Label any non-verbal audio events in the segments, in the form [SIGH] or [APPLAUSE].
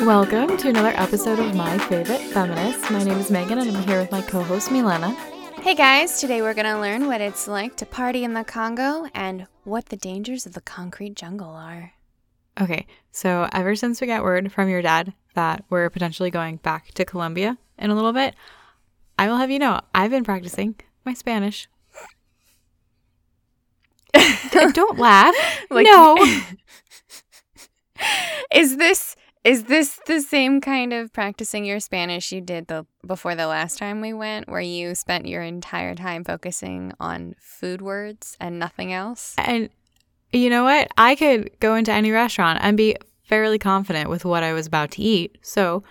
Welcome to another episode of My Favorite Feminist. My name is Megan and I'm here with my co host Milena. Hey guys, today we're gonna learn what it's like to party in the Congo and what the dangers of the concrete jungle are. Okay, so ever since we got word from your dad that we're potentially going back to Colombia in a little bit, I will have you know I've been practicing my Spanish. [LAUGHS] Don't laugh. Like- no. [LAUGHS] Is this is this the same kind of practicing your Spanish you did the before the last time we went, where you spent your entire time focusing on food words and nothing else? And you know what? I could go into any restaurant and be fairly confident with what I was about to eat. So,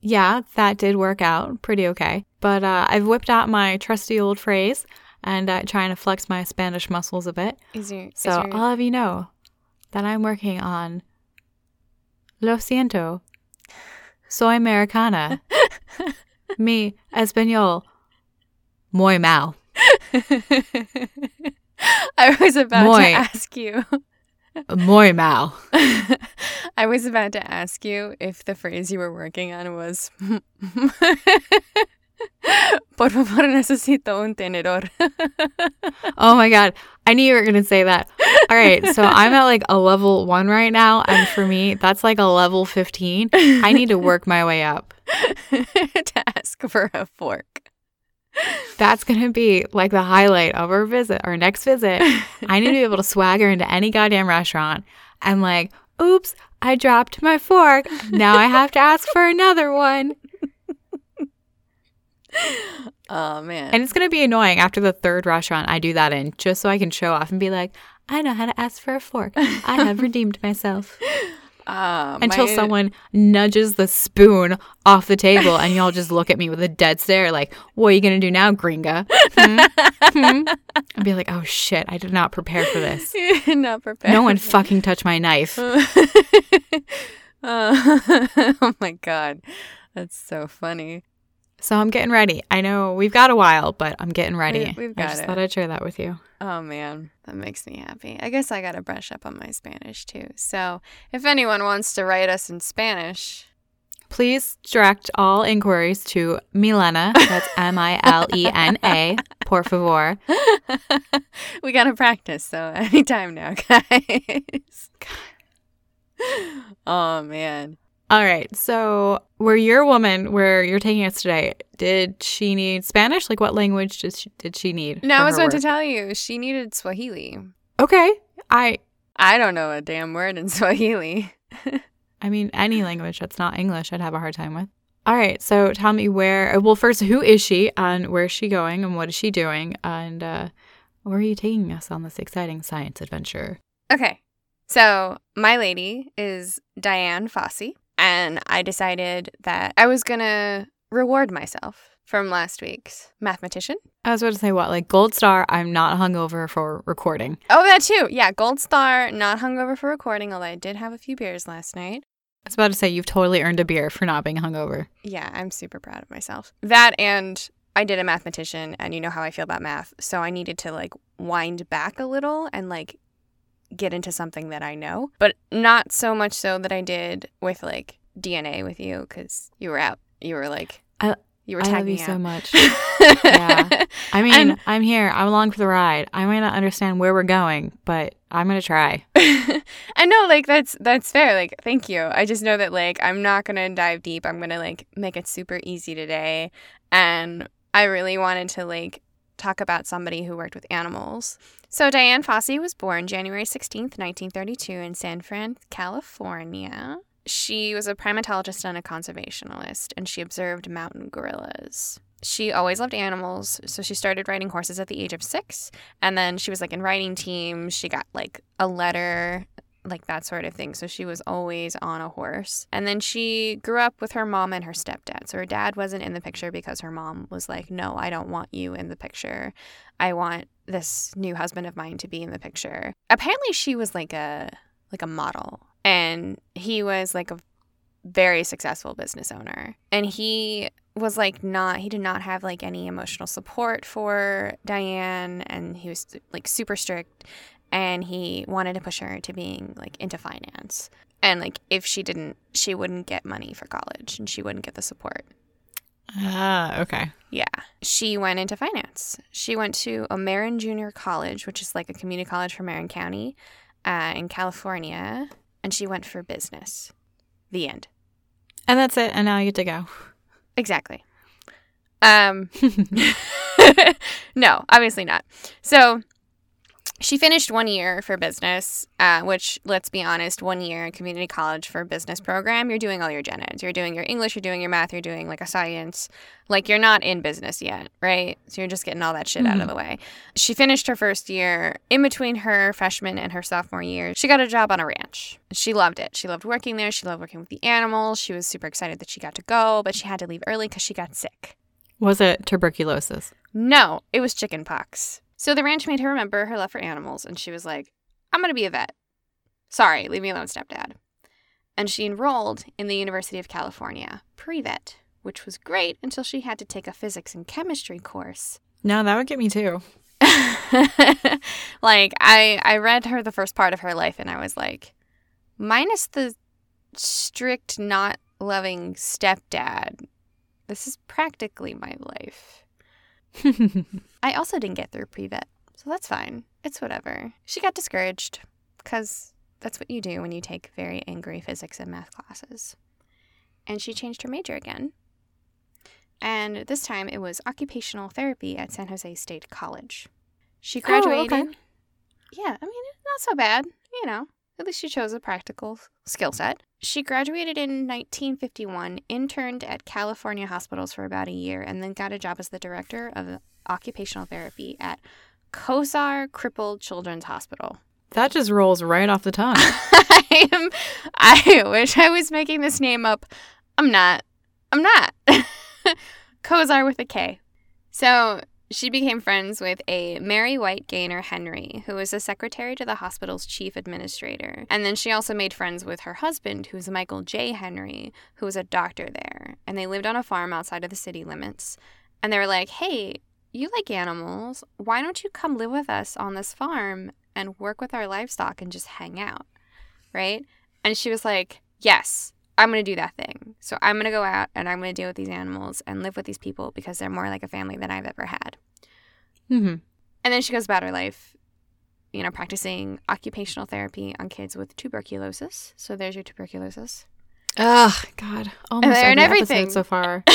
yeah, that did work out pretty okay. But uh, I've whipped out my trusty old phrase and uh, trying to flex my Spanish muscles a bit. Is your, is So your- I'll have you know that I'm working on Lo siento. Soy americana. [LAUGHS] Mi español. Muy mal. [LAUGHS] I was about Muy. to ask you. [LAUGHS] Muy mal. I was about to ask you if the phrase you were working on was [LAUGHS] Por favor, necesito un tenedor. Oh my god. I knew you were gonna say that. All right, so I'm at like a level one right now, and for me, that's like a level fifteen. I need to work my way up. [LAUGHS] to ask for a fork. That's gonna be like the highlight of our visit, our next visit. [LAUGHS] I need to be able to swagger into any goddamn restaurant and like, oops, I dropped my fork. Now I have to ask for another one. [LAUGHS] Oh man. And it's gonna be annoying after the third restaurant I do that in, just so I can show off and be like, I know how to ask for a fork. I have redeemed myself. uh, [LAUGHS] until my- someone nudges the spoon off the table and y'all just look at me with a dead stare like what are you gonna do now gringa Hmm? Hmm? i'd be like oh shit i did not prepare for this [LAUGHS] not prepared. no one fucking touched my knife Uh, oh my god. That's so funny. So i'm getting ready i know we've got a while but i'm getting ready We- we've i just it. thought i'd share that with you Oh man, that makes me happy. I guess I got to brush up on my Spanish too. So, if anyone wants to write us in Spanish, please direct all inquiries to milena that's [LAUGHS] m-i-l-e-n-a por favor [LAUGHS] we got to practice. So, anytime now, [LAUGHS] guys. oh man. All right. So, where your woman, where you're taking us today, did she need Spanish? Like, what language did she, did she need? No, I was about to tell you she needed Swahili. Okay. I, I don't know a damn word in [LAUGHS] Swahili. I mean, any language that's not English, I'd have a hard time with. All right. So, tell me where. Well, first, who is she, and where is she going, and what is she doing, and uh, where are you taking us on this exciting science adventure? Okay. So, my lady is Dian Fossey, and I decided that I was going to reward myself from last week's mathematician. I was about to say what, like gold star. I'm not hungover for recording. Oh, that too. Yeah, gold star, not hungover for recording, although I did have a few beers last night. I was about to say you've totally earned a beer for not being hungover. Yeah, I'm super proud of myself. That and I did a mathematician, and you know how I feel about math. So I needed to like wind back a little and like get into something that I know, but not so much so that I did with like DNA with you because you were out. You were like, I- you were I love tagging you so much. [LAUGHS] Yeah. I mean, And- I'm here. I'm along for the ride. I might not understand where we're going, but I'm gonna try. [LAUGHS] I know, like that's that's fair. Like, thank you. I just know that like I'm not gonna dive deep. I'm gonna like make it super easy today, and I really wanted to like talk about somebody who worked with animals. So Dian Fossey was born January 16th, 1932 in San Fran, California. She was a primatologist and a conservationist, and she observed mountain gorillas. She always loved animals, so she started riding horses at the age of six. And then she was like in riding teams. She got like a letter, like that sort of thing. So she was always on a horse. And then she grew up with her mom and her stepdad. So her dad wasn't in the picture because her mom was like, no, I don't want you in the picture. I want this new husband of mine to be in the picture. Apparently she was like a like a model and he was like a very successful business owner. And he was like not he did not have like any emotional support for Dian and he was like super strict and he wanted to push her to being like into finance. And like if she didn't, she wouldn't get money for college and she wouldn't get the support. Ah, okay. Yeah. She went into finance. She went to O'Marin Junior College, which is like a community college for Marin County uh, in California, and she went for business. The end. And that's it. And now you get to go. Exactly. Um, [LAUGHS] no, obviously not. So she finished one year for business, uh, which, let's be honest, one year in community college for a business program, you're doing all your gen eds. You're doing your English, you're doing your math, you're doing like a science. Like you're not in business yet, right? So you're just getting all that shit mm-hmm. out of the way. She finished her first year. In between her freshman and her sophomore year, she got a job on a ranch. She loved it. She loved working there. She loved working with the animals. She was super excited that she got to go, but she had to leave early because she got sick. Was it tuberculosis? No, it was chicken pox. So the ranch made her remember her love for animals, and she was like, I'm going to be a vet. Sorry, leave me alone, stepdad. And she enrolled in the University of California, pre vet, which was great until she had to take a physics and chemistry course. No, that would get me too. [LAUGHS] like I I read her the first part of her life and I was like minus the strict not loving stepdad this is practically my life. [LAUGHS] I also didn't get through pre vet, so that's fine. It's whatever. She got discouraged because that's what you do when you take very angry physics and math classes. And she changed her major again. And this time it was occupational therapy at San Jose State College. She graduated. Oh, okay. Yeah, I mean, not so bad, you know. At least she chose a practical skill set. She graduated in 1951, interned at California hospitals for about a year, and then got a job as the director of occupational therapy at Kosair Crippled Children's Hospital. That just rolls right off the tongue. [LAUGHS] I am [LAUGHS] I wish I was making this name up. I'm not. I'm not. [LAUGHS] Kosair with a K. So she became friends with a Mary White Gaynor Henry, who was the secretary to the hospital's chief administrator. And then she also made friends with her husband, who was Michael J. Henry, who was a doctor there. And they lived on a farm outside of the city limits. And they were like, hey, you like animals. Why don't you come live with us on this farm and work with our livestock and just hang out? Right? And she was like, yes, I'm going to do that thing. So I'm going to go out and I'm going to deal with these animals and live with these people because they're more like a family than I've ever had. Mm-hmm. And then she goes about her life, you know, practicing occupational therapy on kids with tuberculosis. So there's your tuberculosis. Oh, God. Almost and, every everything. so far. [LAUGHS] [LAUGHS]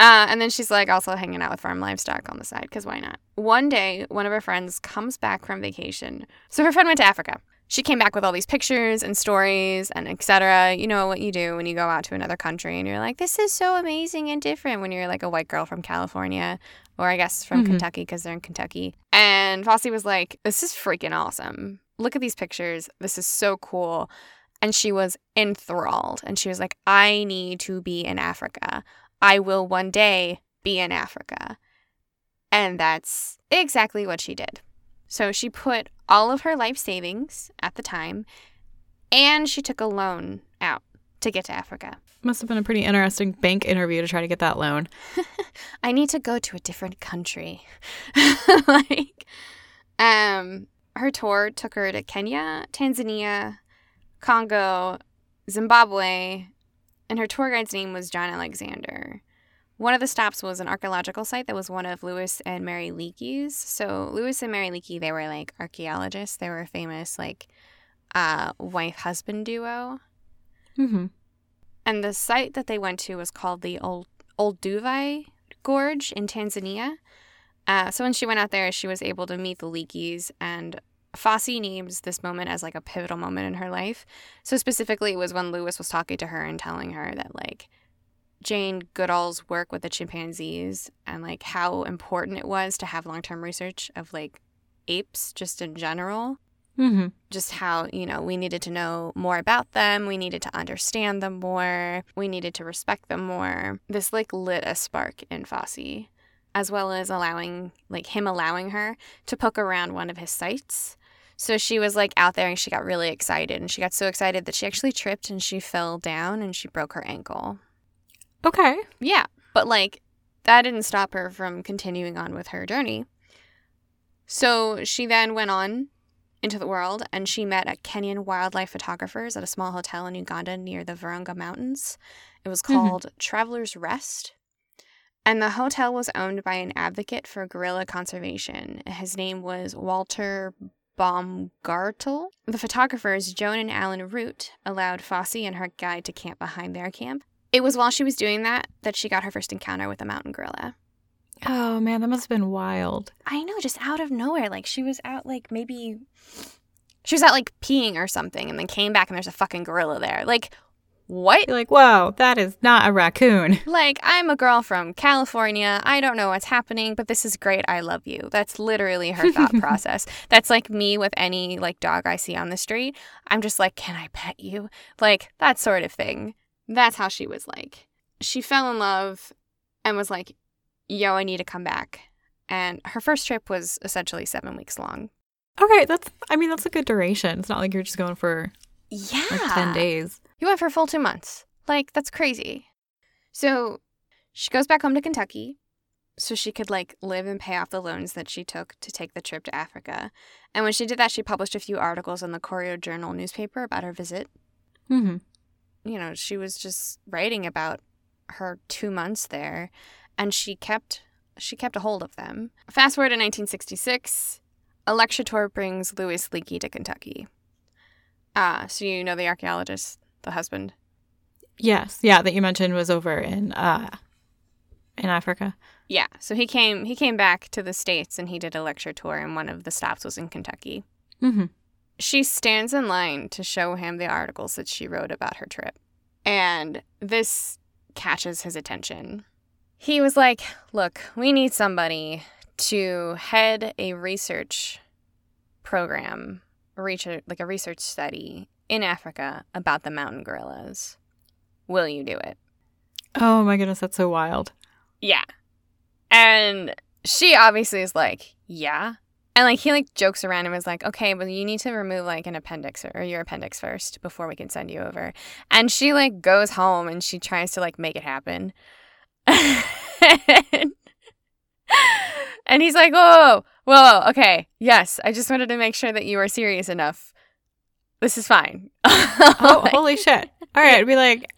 Uh, and then she's like also hanging out with farm livestock on the side because why not? One day, one of her friends comes back from vacation. So her friend went to Africa she came back with all these pictures and stories and etc. You know what you do when you go out to another country and you're like, this is so amazing and different when you're like a white girl from California or I guess from mm-hmm. Kentucky because they're in Kentucky. And Fossey was like, this is freaking awesome. Look at these pictures. This is so cool. And she was enthralled. And she was like, I need to be in Africa. I will one day be in Africa. And that's exactly what she did. So she put all of her life savings at the time and she took a loan out to get to Africa. Must have been a pretty interesting bank interview to try to get that loan. [LAUGHS] I need to go to a different country. [LAUGHS] like um her tour took her to Kenya, Tanzania, Congo, Zimbabwe, and her tour guide's name was John Alexander. One of the stops was an archaeological site that was one of Louis and Mary Leakey's. So Louis and Mary Leakey, they were like archaeologists. They were a famous like uh, wife-husband duo. Mm-hmm. And the site that they went to was called the Old Olduvai Gorge in Tanzania. Uh, so when she went out there, she was able to meet the Leakeys, and Fossey names this moment as like a pivotal moment in her life. So specifically, it was when Louis was talking to her and telling her that like Jane Goodall's work with the chimpanzees and like how important it was to have long term research of like apes just in general. Mm-hmm. Just how, you know, we needed to know more about them. We needed to understand them more. We needed to respect them more. This like lit a spark in Fossey, as well as allowing, like, him allowing her to poke around one of his sites. So she was like out there and she got really excited. And she got so excited that she actually tripped and she fell down and she broke her ankle. Okay. Yeah. But like that didn't stop her from continuing on with her journey. So she then went on into the world and she met a Kenyan wildlife photographers at a small hotel in Uganda near the Virunga Mountains. It was Mhm. called Traveler's Rest. And the hotel was owned by an advocate for gorilla conservation. His name was Walter Baumgartel. The photographers, Joan and Alan Root, allowed Fossey and her guide to camp behind their camp. It was while she was doing that that she got her first encounter with a mountain gorilla. Oh man, that must have been wild. I know, just out of nowhere. Like she was out, like maybe she was out like peeing or something, and then came back and there's a fucking gorilla there. Like what? You're like, whoa, that is not a raccoon. [LAUGHS] Like I'm a girl from California. I don't know what's happening, but this is great. I love you. That's literally her [LAUGHS] thought process. That's like me with any like dog I see on the street. I'm just like, can I pet you? Like that sort of thing. That's how she was like. She fell in love and was like, yo, I need to come back. And her first trip was essentially seven weeks long. Okay, that's. I mean, that's a good duration. It's not like you're just going for Yeah. like ten days. You went for a full two months. Like, that's crazy. So she goes back home to Kentucky so she could like live and pay off the loans that she took to take the trip to Africa. And when she did that, she published a few articles in the Courier Journal newspaper about her visit. Mm-hmm. You know, she was just writing about her two months there and she kept she kept a hold of them. Fast forward to 1966, a lecture tour brings Louis Leakey to Kentucky. Ah, so you know the archaeologist, the husband. Yes, yeah, that you mentioned was over in uh in Africa. Yeah, so he came he came back to the states and he did a lecture tour and one of the stops was in Kentucky. Mm-hmm. She stands in line to show him the articles that she wrote about her trip. And this catches his attention. He was like, "Look, we need somebody to head a research program, reach a, like a research study in Africa about the mountain gorillas. Will you do it?" Oh my goodness, that's so wild. Yeah. And she obviously is like, yeah. And like he like jokes around and was like, okay, but you need to remove like an appendix or, or your appendix first before we can send you over. And she like goes home and she tries to like make it happen. [LAUGHS] and he's like, whoa, whoa, okay, yes, I just wanted to make sure that you were serious enough. This is fine. [LAUGHS] Oh, holy shit. All right, be like,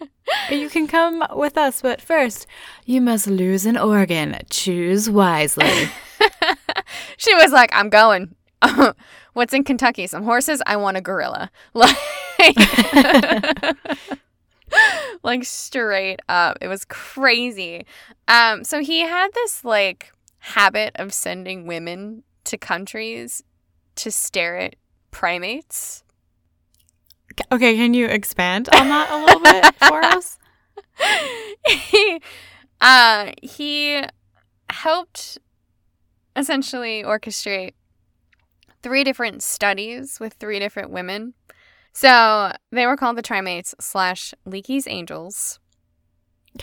you can come with us, but first, you must lose an organ. Choose wisely. She was like, I'm going. [LAUGHS] What's in Kentucky? Some horses? I want a gorilla. [LAUGHS] Like, [LAUGHS] like straight up. It was crazy. Um, so he had this like habit of sending women to countries to stare at primates. okay, can you expand on that a little bit for us? he, uh, he helped essentially orchestrate three different studies with three different women. So they were called the Trimates slash Leakey's Angels.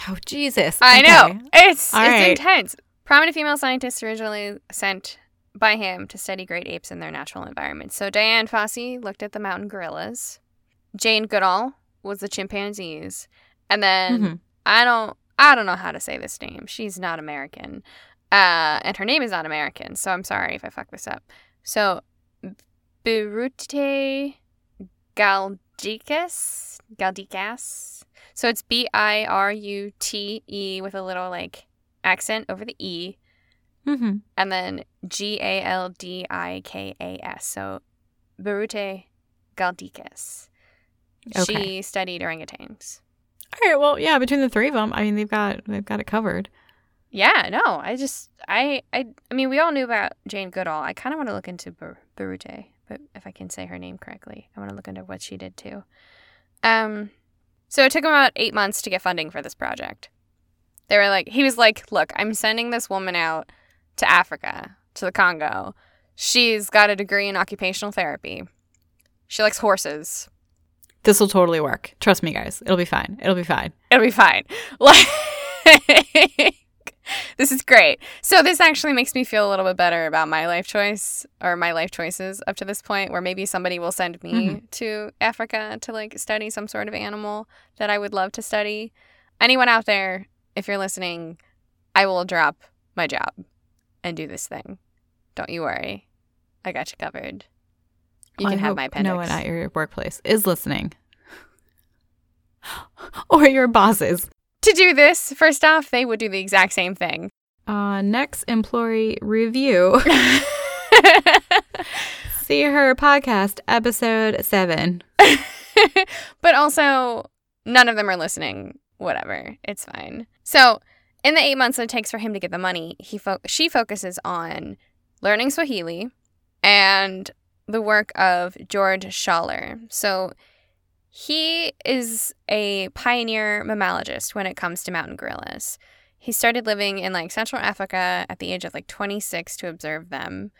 Oh, Jesus. I Okay. know it's All it's right. intense. Prominent female scientists originally sent by him to study great apes in their natural environment. So Dian Fossey looked at the mountain gorillas. Jane Goodall was the chimpanzees, and then Mhm. I don't I don't know how to say this name. She's not American. Uh, and her name is not American, so I'm sorry if I fuck this up. So Birute Galdikas Galdikas. So it's B I R U T E with a little like accent over the E Mhm. and then G A L D I K A S. So Birute Galdikas. Okay. She studied orangutans. All right. Well, yeah. Between the three of them, I mean, they've got they've got it covered. Yeah, no, I just I I I mean, we all knew about Jane Goodall. I kind of want to look into Bar- Barute, but if I can say her name correctly, I want to look into what she did too. Um, so it took him about eight months to get funding for this project. They were like, he was like, "Look, I'm sending this woman out to Africa, to the Congo. She's got a degree in occupational therapy. She likes horses. This will totally work. Trust me, guys. It'll be fine. It'll be fine. It'll be fine. [LAUGHS] Like, this is great. So this actually makes me feel a little bit better about my life choice or my life choices up to this point, where maybe somebody will send me Mhm. to Africa to like study some sort of animal that I would love to study. Anyone out there, if you're listening, I will drop my job and do this thing. Don't you worry. I got you covered. You I can have hope my appendix. No one at your workplace is listening. [GASPS] or your bosses. To do this, first off, they would do the exact same thing. Uh, next employee review. [LAUGHS] See her podcast, episode seven. [LAUGHS] but also, none of them are listening. Whatever, it's fine. So, in the eight months that it takes for him to get the money, he fo- she focuses on learning Swahili and the work of George Schaller. So, he is a pioneer mammalogist when it comes to mountain gorillas. He started living in like Central Africa at the age of like 26 to observe them.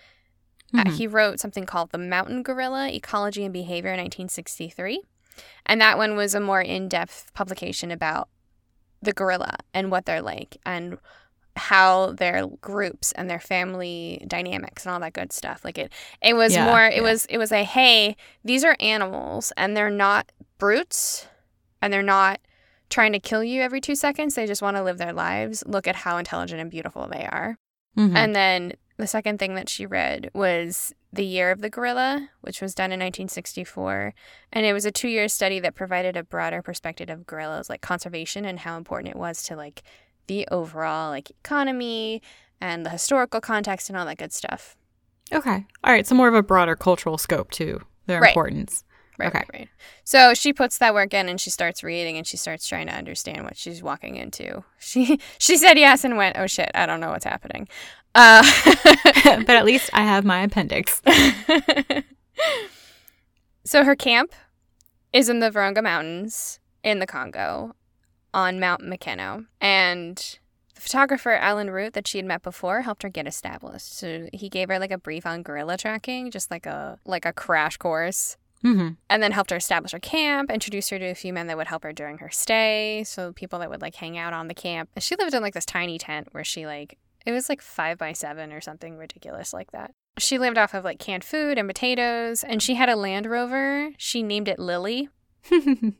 Uh, Mhm. he wrote something called The Mountain Gorilla Ecology and Behavior in 1963. And that one was a more in depth publication about the gorilla and what they're like and how their groups and their family dynamics and all that good stuff. Like it it was Yeah, more it yeah. was it was a hey, these are animals and they're not brutes and they're not trying to kill you every 2 seconds. They just want to live their lives. Look at how intelligent and beautiful they are. Mhm. And then the second thing that she read was The Year of the Gorilla, which was done in 1964. And it was a two year study that provided a broader perspective of gorillas, like conservation and how important it was to like the overall like economy and the historical context and all that good stuff. okay. All right. So more of a broader cultural scope to their Right. importance. Right, Okay. right, right. So she puts that work in and she starts reading and she starts trying to understand what she's walking into. [LAUGHS] She she said yes and went, oh shit, I don't know what's happening. Uh, [LAUGHS] but at [LAUGHS] least I have my appendix. so her camp is in the Virunga Mountains in the Congo on Mount Mikeno. And the photographer Alan Root that she had met before helped her get established. So he gave her like a brief on gorilla tracking, just like a like a crash course. Hmm And then helped her establish her camp, introduced her to a few men that would help her during her stay. So people that would like hang out on the camp. And she lived in like this tiny tent where she like it was like five by seven or something ridiculous like that. She lived off of like canned food and potatoes, and she had a Land Rover. She named it Lily. [LAUGHS]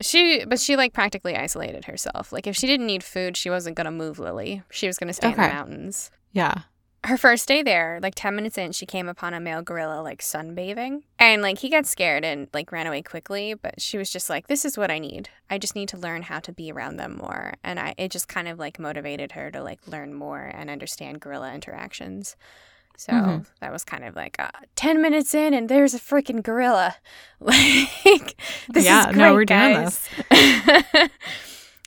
She, but she like practically isolated herself. Like if she didn't need food, she wasn't gonna move Lily. She was gonna stay in the mountains. yeah. Her first day there, like 10 minutes in, she came upon a male gorilla like sunbathing. And like he got scared and like ran away quickly, but she was just like, This is what I need. I just need to learn how to be around them more. And I it just kind of like motivated her to like learn more and understand gorilla interactions. So Mhm. that was kind of like uh, 10 minutes in and there's a freaking gorilla. [LAUGHS] Like this yeah. is great, no, we're doing guys. this. [LAUGHS]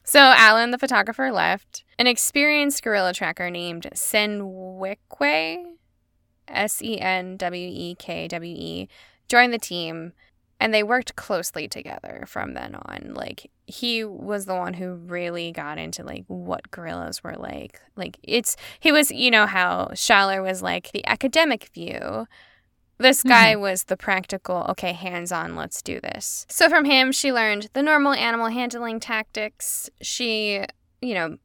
so Alan, the photographer, left. An experienced gorilla tracker named Senwekwe, S E N W E K W E, joined the team, and they worked closely together from then on. Like he was the one who really got into like what gorillas were like. Like it's he was you know how Schaller was like the academic view. This guy was the practical, okay, hands on, let's do this. So from him, she learned the normal animal handling tactics. She, you know,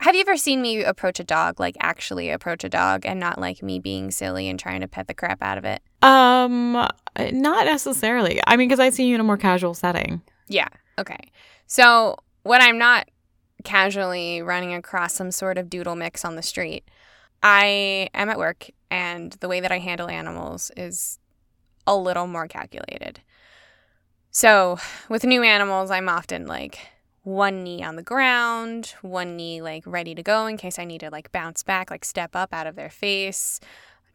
have you ever seen me approach a dog, like actually approach a dog and not like me being silly and trying to pet the crap out of it? Um, not necessarily. I mean, because I see you in a more casual setting. Yeah. Okay. So when I'm not casually running across some sort of doodle mix on the street, I am at work and the way that I handle animals is a little more calculated. So with new animals, I'm often like one knee on the ground, one knee like ready to go in case I need to like bounce back, like step up out of their face.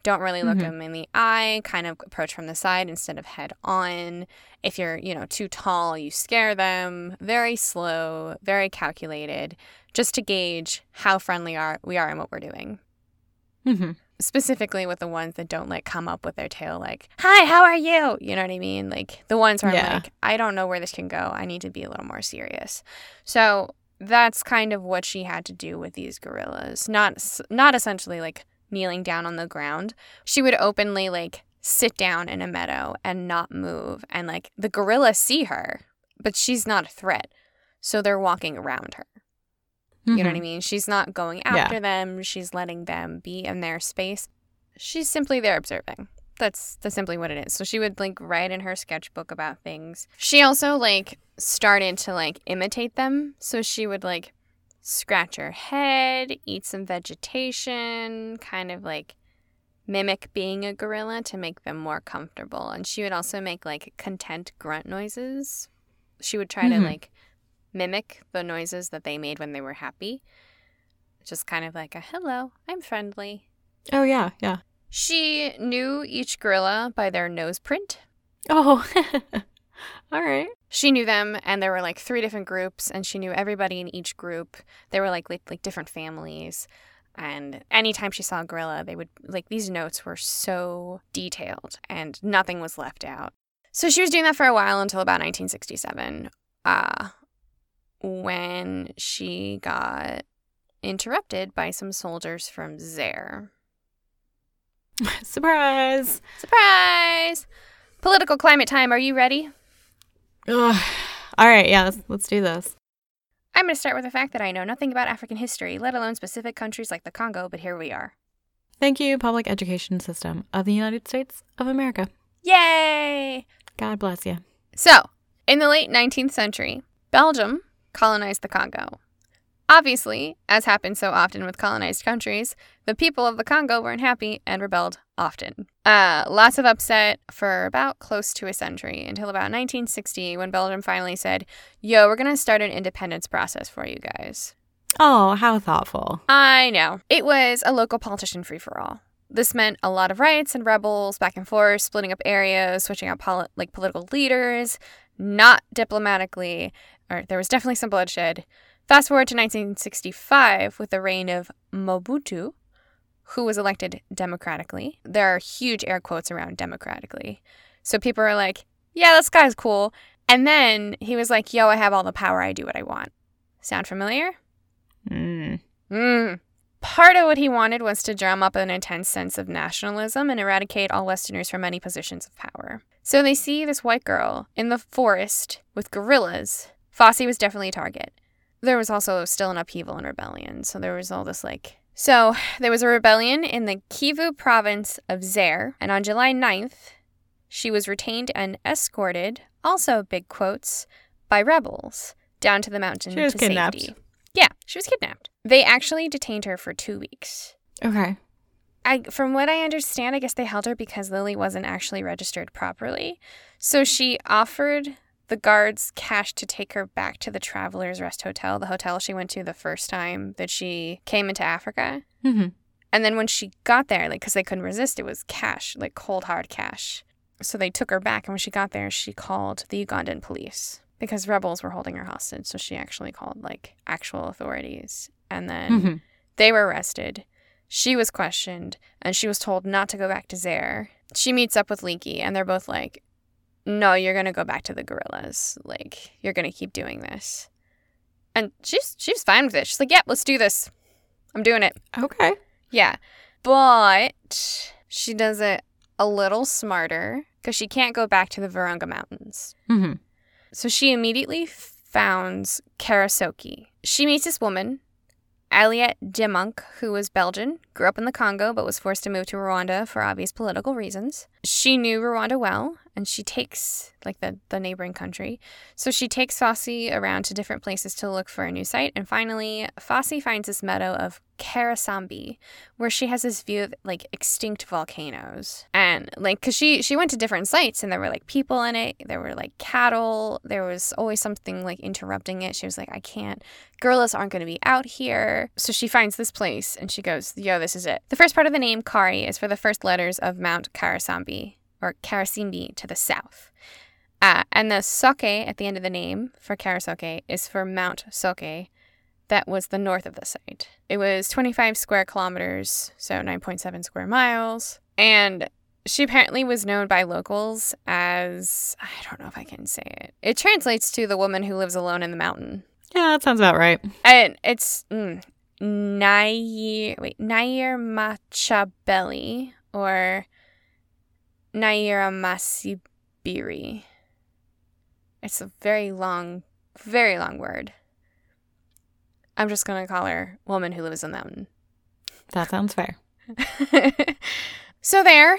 Don't really look Mhm. them in the eye, kind of approach from the side instead of head on. If you're, you know, too tall, you scare them. Very slow, very calculated, just to gauge how friendly are we are and what we're doing. hmm Specifically with the ones that don't like come up with their tail like, "Hi, how are you?" You know what I mean? Like the ones where Yeah. I'm like, "I don't know where this can go. I need to be a little more serious." So that's kind of what she had to do with these gorillas. Not not essentially like kneeling down on the ground. She would openly like sit down in a meadow and not move and like the gorillas see her, but she's not a threat. So they're walking around her. You know what I mean? She's not going Mm-hmm. Yeah. after them. She's letting them be in their space. She's simply there observing. That's that's simply what it is. So she would like write in her sketchbook about things. She also like started to like imitate them. So she would like scratch her head, eat some vegetation, kind of like mimic being a gorilla to make them more comfortable. And she would also make like content grunt noises. She would try Mhm. to like mimic the noises that they made when they were happy. Just kind of like a hello, I'm friendly. Oh, yeah, yeah. She knew each gorilla by their nose print. Oh, [LAUGHS] all right. She knew them, and there were like three different groups, and she knew everybody in each group. They were like like, like different families, and anytime she saw a gorilla, they would like these notes were so detailed, and nothing was left out. So she was doing that for a while until about 1967, uh, when she got interrupted by some soldiers from Zaire. [LAUGHS] Surprise. Surprise! Political climate time. Are you ready? Ugh. All right, yeah, let's, let's do this. I'm going to start with the fact that I know nothing about African history, let alone specific countries like the Congo, but here we are. Thank you, public education system of the United States of America. Yay! God bless you. So, in the late 19th century, Belgium colonized the Congo. Obviously, as happens so often with colonized countries, the people of the Congo weren't happy and rebelled often. Uh, lots of upset for about close to a century until about 1960 when Belgium finally said, Yo, we're gonna start an independence process for you guys. Oh, how thoughtful. I know. It was a local politician free for all. This meant a lot of riots and rebels back and forth, splitting up areas, switching out poli- like political leaders, not diplomatically, or there was definitely some bloodshed. Fast forward to 1965 with the reign of Mobutu, who was elected democratically. There are huge air quotes around democratically. So people are like, yeah, this guy's cool. And then he was like, yo, I have all the power. I do what I want. Sound familiar? Mm. Mm. Part of what he wanted was to drum up an intense sense of nationalism and eradicate all Westerners from any positions of power. So they see this white girl in the forest with gorillas. Fossey was definitely a target. There was also still an upheaval and rebellion, so there was all this like. So there was a rebellion in the Kivu province of Zaire, and on July 9th, she was retained and escorted, also big quotes, by rebels down to the mountain She was to kidnapped. safety. Yeah, she was kidnapped. They actually detained her for two weeks. Okay. I, from what I understand, I guess they held her because Lily wasn't actually registered properly. So she offered the guards cash to take her back to the Travelers Rest Hotel, the hotel she went to the first time that she came into Africa. hmm And then when she got there, like, because they couldn't resist, it was cash, like cold hard cash. So they took her back, and when she got there, she called the Ugandan police because rebels were holding her hostage. So she actually called like actual authorities, and then hmm they were arrested. She was questioned, and she was told not to go back to Zaire. She meets up with Leakey, and they're both like, "No, you're gonna go back to the gorillas. Like, you're gonna keep doing this." And she's she's fine with it. She's like, "Yep, let's do this. I'm doing it." Okay. Yeah. But she does it a little smarter because she can't go back to the Virunga Mountains. hmm So she immediately founds Karisoke. She meets this woman, Alyette de Munck, who was Belgian, grew up in the Congo, but was forced to move to Rwanda for obvious political reasons. She knew Rwanda well, and she takes, like the, the neighboring country, so she takes Fossey around to different places to look for a new site. And finally, Fossey finds this meadow of Karasambi, where she has this view of like extinct volcanoes. And like, cause she, she went to different sites and there were like people in it, there were like cattle, there was always something like interrupting it. She was like, I can't, gorillas aren't going to be out here. So she finds this place and she goes, yo, this is it. The first part of the name, Kari, is for the first letters of Mount Karasambi or Karisimbi to the south. Uh, and the Soke at the end of the name for Karisoke is for Mount Soke, that was the north of the site. It was 25 square kilometers, so 9.7 square miles. And she apparently was known by locals as I don't know if I can say it. It translates to the woman who lives alone in the mountain. Yeah, that sounds about right. And it's mm, Nair, wait, Nair Machabeli or Naira Masibiri. It's a very long, very long word. I'm just going to call her woman who lives in the mountain. That sounds fair. [LAUGHS] so there,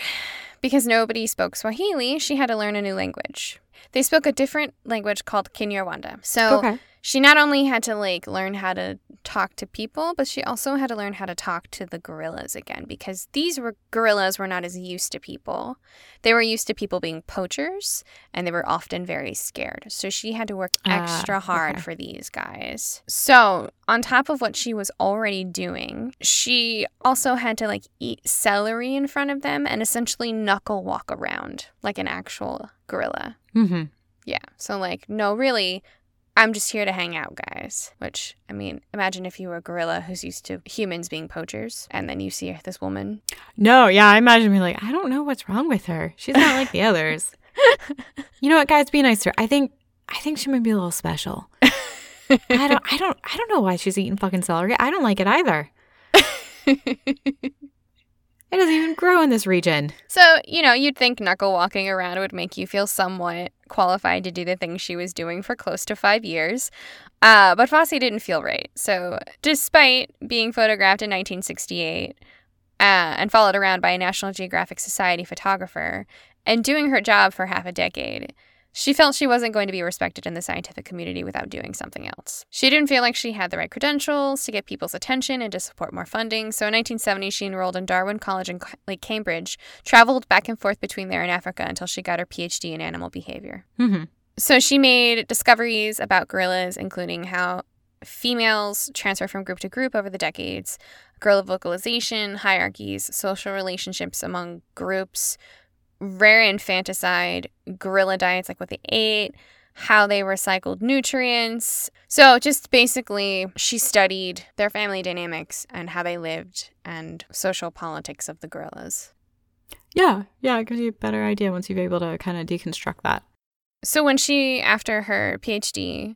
because nobody spoke Swahili, she had to learn a new language. They spoke a different language called Kinyarwanda. So Okay. She not only had to like learn how to talk to people, but she also had to learn how to talk to the gorillas again because these were gorillas were not as used to people. They were used to people being poachers and they were often very scared. So she had to work extra uh, hard okay. for these guys. So, on top of what she was already doing, she also had to like eat celery in front of them and essentially knuckle walk around like an actual gorilla. hmm Yeah. So, like, no, really, I'm just here to hang out, guys. Which, I mean, imagine if you were a gorilla who's used to humans being poachers and then you see this woman. No, yeah, I imagine me like, I don't know what's wrong with her. She's not like the [LAUGHS] others. you know what, guys, be nicer. I think I think she might be a little special. I don't I don't I don't know why she's eating fucking celery. I don't like it either. It doesn't even grow in this region. So, you know, you'd think knuckle walking around would make you feel somewhat qualified to do the things she was doing for close to five years. Uh, but Fossey didn't feel right. So, despite being photographed in 1968 uh, and followed around by a National Geographic Society photographer and doing her job for half a decade, she felt she wasn't going to be respected in the scientific community without doing something else. She didn't feel like she had the right credentials to get people's attention and to support more funding, so in 1970 she enrolled in Darwin College in Lake Cambridge, traveled back and forth between there and Africa until she got her PhD in animal behavior. Mm-hmm. So she made discoveries about gorillas, including how females transfer from group to group over the decades, gorilla vocalization, hierarchies, social relationships among groups, rare infanticide, gorilla diets, like what they ate, how they recycled nutrients. So, just basically, she studied their family dynamics and how they lived and social politics of the gorillas. Yeah, yeah, it gives you a better idea once you're able to kind of deconstruct that. So, when she, after her PhD,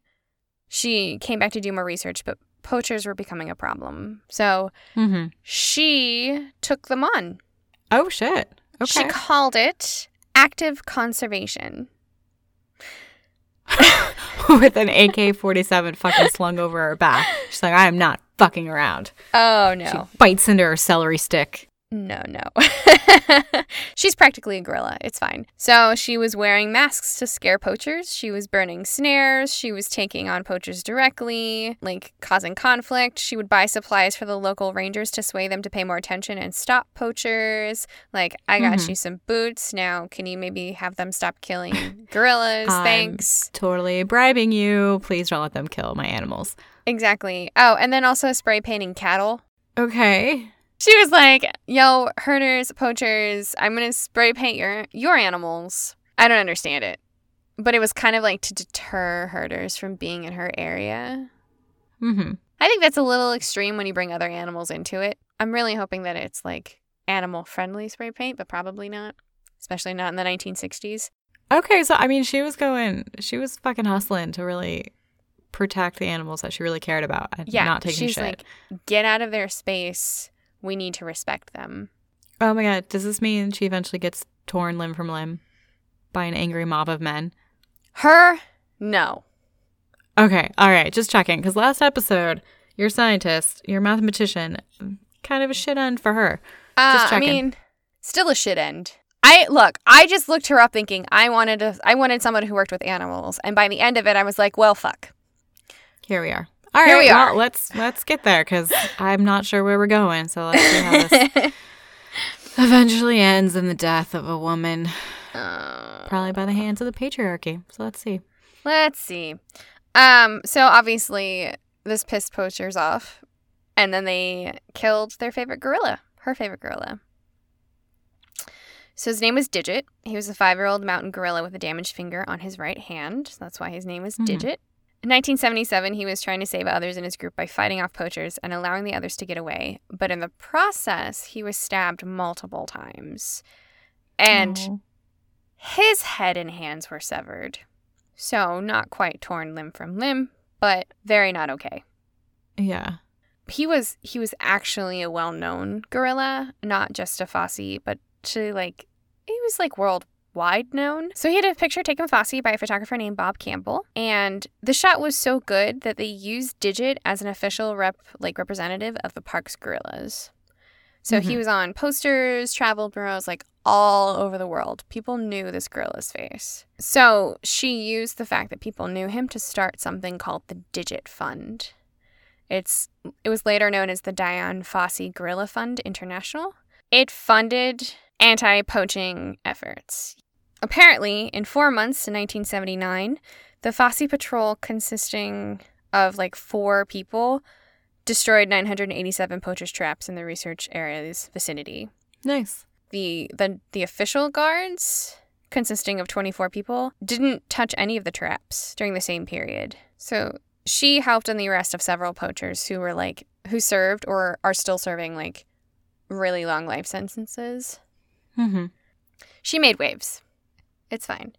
she came back to do more research, but poachers were becoming a problem. So, mm-hmm. she took them on. Oh, shit. Okay. She called it active conservation. [LAUGHS] With an AK 47 fucking slung over her back. She's like, I am not fucking around. Oh, no. She bites into her celery stick. No, no. [LAUGHS] She's practically a gorilla. It's fine. So she was wearing masks to scare poachers. She was burning snares. She was taking on poachers directly, like causing conflict. She would buy supplies for the local rangers to sway them to pay more attention and stop poachers. Like, I got mm-hmm. you some boots. Now, can you maybe have them stop killing [LAUGHS] gorillas? Thanks. Totally bribing you. Please don't let them kill my animals. Exactly. Oh, and then also spray painting cattle. Okay. She was like, "Yo, herders, poachers, I'm gonna spray paint your your animals." I don't understand it, but it was kind of like to deter herders from being in her area. Mm-hmm. I think that's a little extreme when you bring other animals into it. I'm really hoping that it's like animal friendly spray paint, but probably not, especially not in the 1960s. Okay, so I mean, she was going, she was fucking hustling to really protect the animals that she really cared about and yeah, not taking she's shit. like, get out of their space we need to respect them. Oh my god, does this mean she eventually gets torn limb from limb by an angry mob of men? Her? No. Okay, all right, just checking. Because last episode, your scientist, your mathematician, kind of a shit end for her. Uh, just checking. I mean, still a shit end. I look. I just looked her up, thinking I wanted a, I wanted someone who worked with animals, and by the end of it, I was like, well, fuck. Here we are. All right, Here we well, are. let's let's get there because I'm not sure where we're going. So let's see how this [LAUGHS] eventually ends in the death of a woman, uh, probably by the hands of the patriarchy. So let's see. Let's see. Um. So obviously, this pissed poachers off, and then they killed their favorite gorilla, her favorite gorilla. So his name was Digit. He was a five-year-old mountain gorilla with a damaged finger on his right hand. So that's why his name was mm-hmm. Digit. In 1977, he was trying to save others in his group by fighting off poachers and allowing the others to get away. But in the process, he was stabbed multiple times. And Aww. his head and hands were severed. So, not quite torn limb from limb, but very not okay. Yeah. He was he was actually a well-known gorilla, not just a Fossey, but to like he was like world wide known. So he had a picture taken with Fossey by a photographer named Bob Campbell, and the shot was so good that they used Digit as an official rep like representative of the park's gorillas. So mm-hmm. he was on posters, travel bureaus, like all over the world. People knew this gorilla's face. So she used the fact that people knew him to start something called the Digit Fund. It's it was later known as the Dian Fossey Gorilla Fund International. It funded anti-poaching efforts. Apparently, in 4 months in 1979, the Fossey Patrol consisting of like 4 people destroyed 987 poachers traps in the research area's vicinity. Nice. The the the official guards consisting of 24 people didn't touch any of the traps during the same period. So she helped in the arrest of several poachers who were like who served or are still serving like really long life sentences. Mm-hmm. She made waves. It's fine.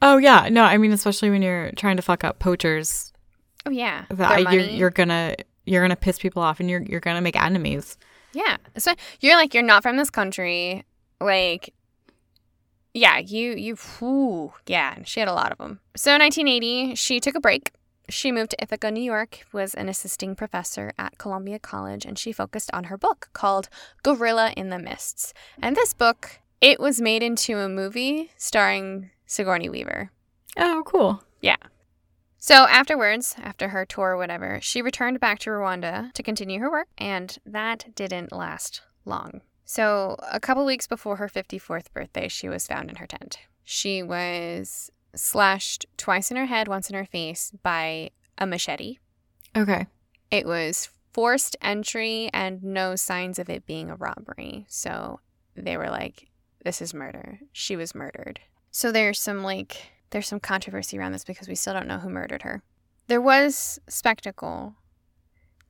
Oh yeah, no, I mean especially when you're trying to fuck up poachers, Oh yeah, that you're you're gonna you're gonna piss people off and you're you're gonna make enemies. yeah. So you're like you're not from this country, like. Yeah, you you whew, yeah, she had a lot of them. So 1980, she took a break. She moved to Ithaca, New York, was an assisting professor at Columbia College, and she focused on her book called Gorilla in the Mists. And this book, it was made into a movie starring Sigourney Weaver. Oh, cool. Yeah. So afterwards, after her tour or whatever, she returned back to Rwanda to continue her work, and that didn't last long. So a couple weeks before her 54th birthday, she was found in her tent. She was slashed twice in her head, once in her face by a machete. Okay. It was forced entry and no signs of it being a robbery. So they were like, this is murder. She was murdered. So there's some like there's some controversy around this because we still don't know who murdered her. There was spectacle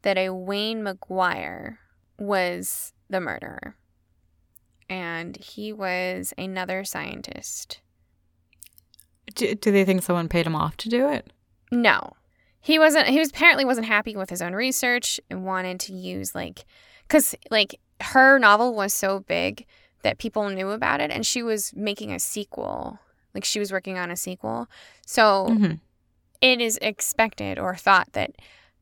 that a Wayne McGuire was the murderer. And he was another scientist Do, do they think someone paid him off to do it? No. He wasn't he was apparently wasn't happy with his own research and wanted to use like cuz like her novel was so big that people knew about it and she was making a sequel. Like she was working on a sequel. So Mm-hmm. it is expected or thought that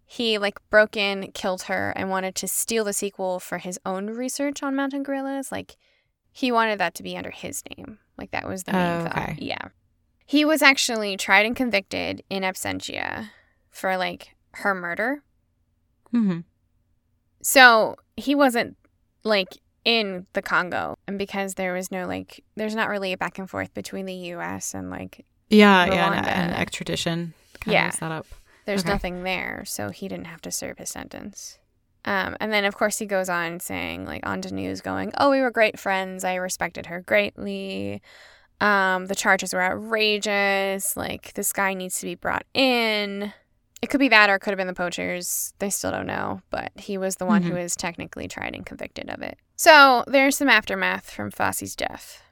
he like broke in, killed her and wanted to steal the sequel for his own research on mountain gorillas. Like he wanted that to be under his name. Like that was the main Oh, thought. okay. Yeah. He was actually tried and convicted in absentia for like her murder. Mm-hmm. So he wasn't like in the Congo. And because there was no like there's not really a back and forth between the US and like Yeah, yeah, and, Rwanda. extradition kind Yeah. setup. there's Okay. nothing there, so he didn't have to serve his sentence. Um, and then, of course, he goes on saying, like, on to news, going, Oh, we were great friends. I respected her greatly. Um, the charges were outrageous. Like, this guy needs to be brought in. It could be that or it could have been the poachers. They still don't know, but he was the one who Mhm. was technically tried and convicted of it. So there's some aftermath from Fossey's death.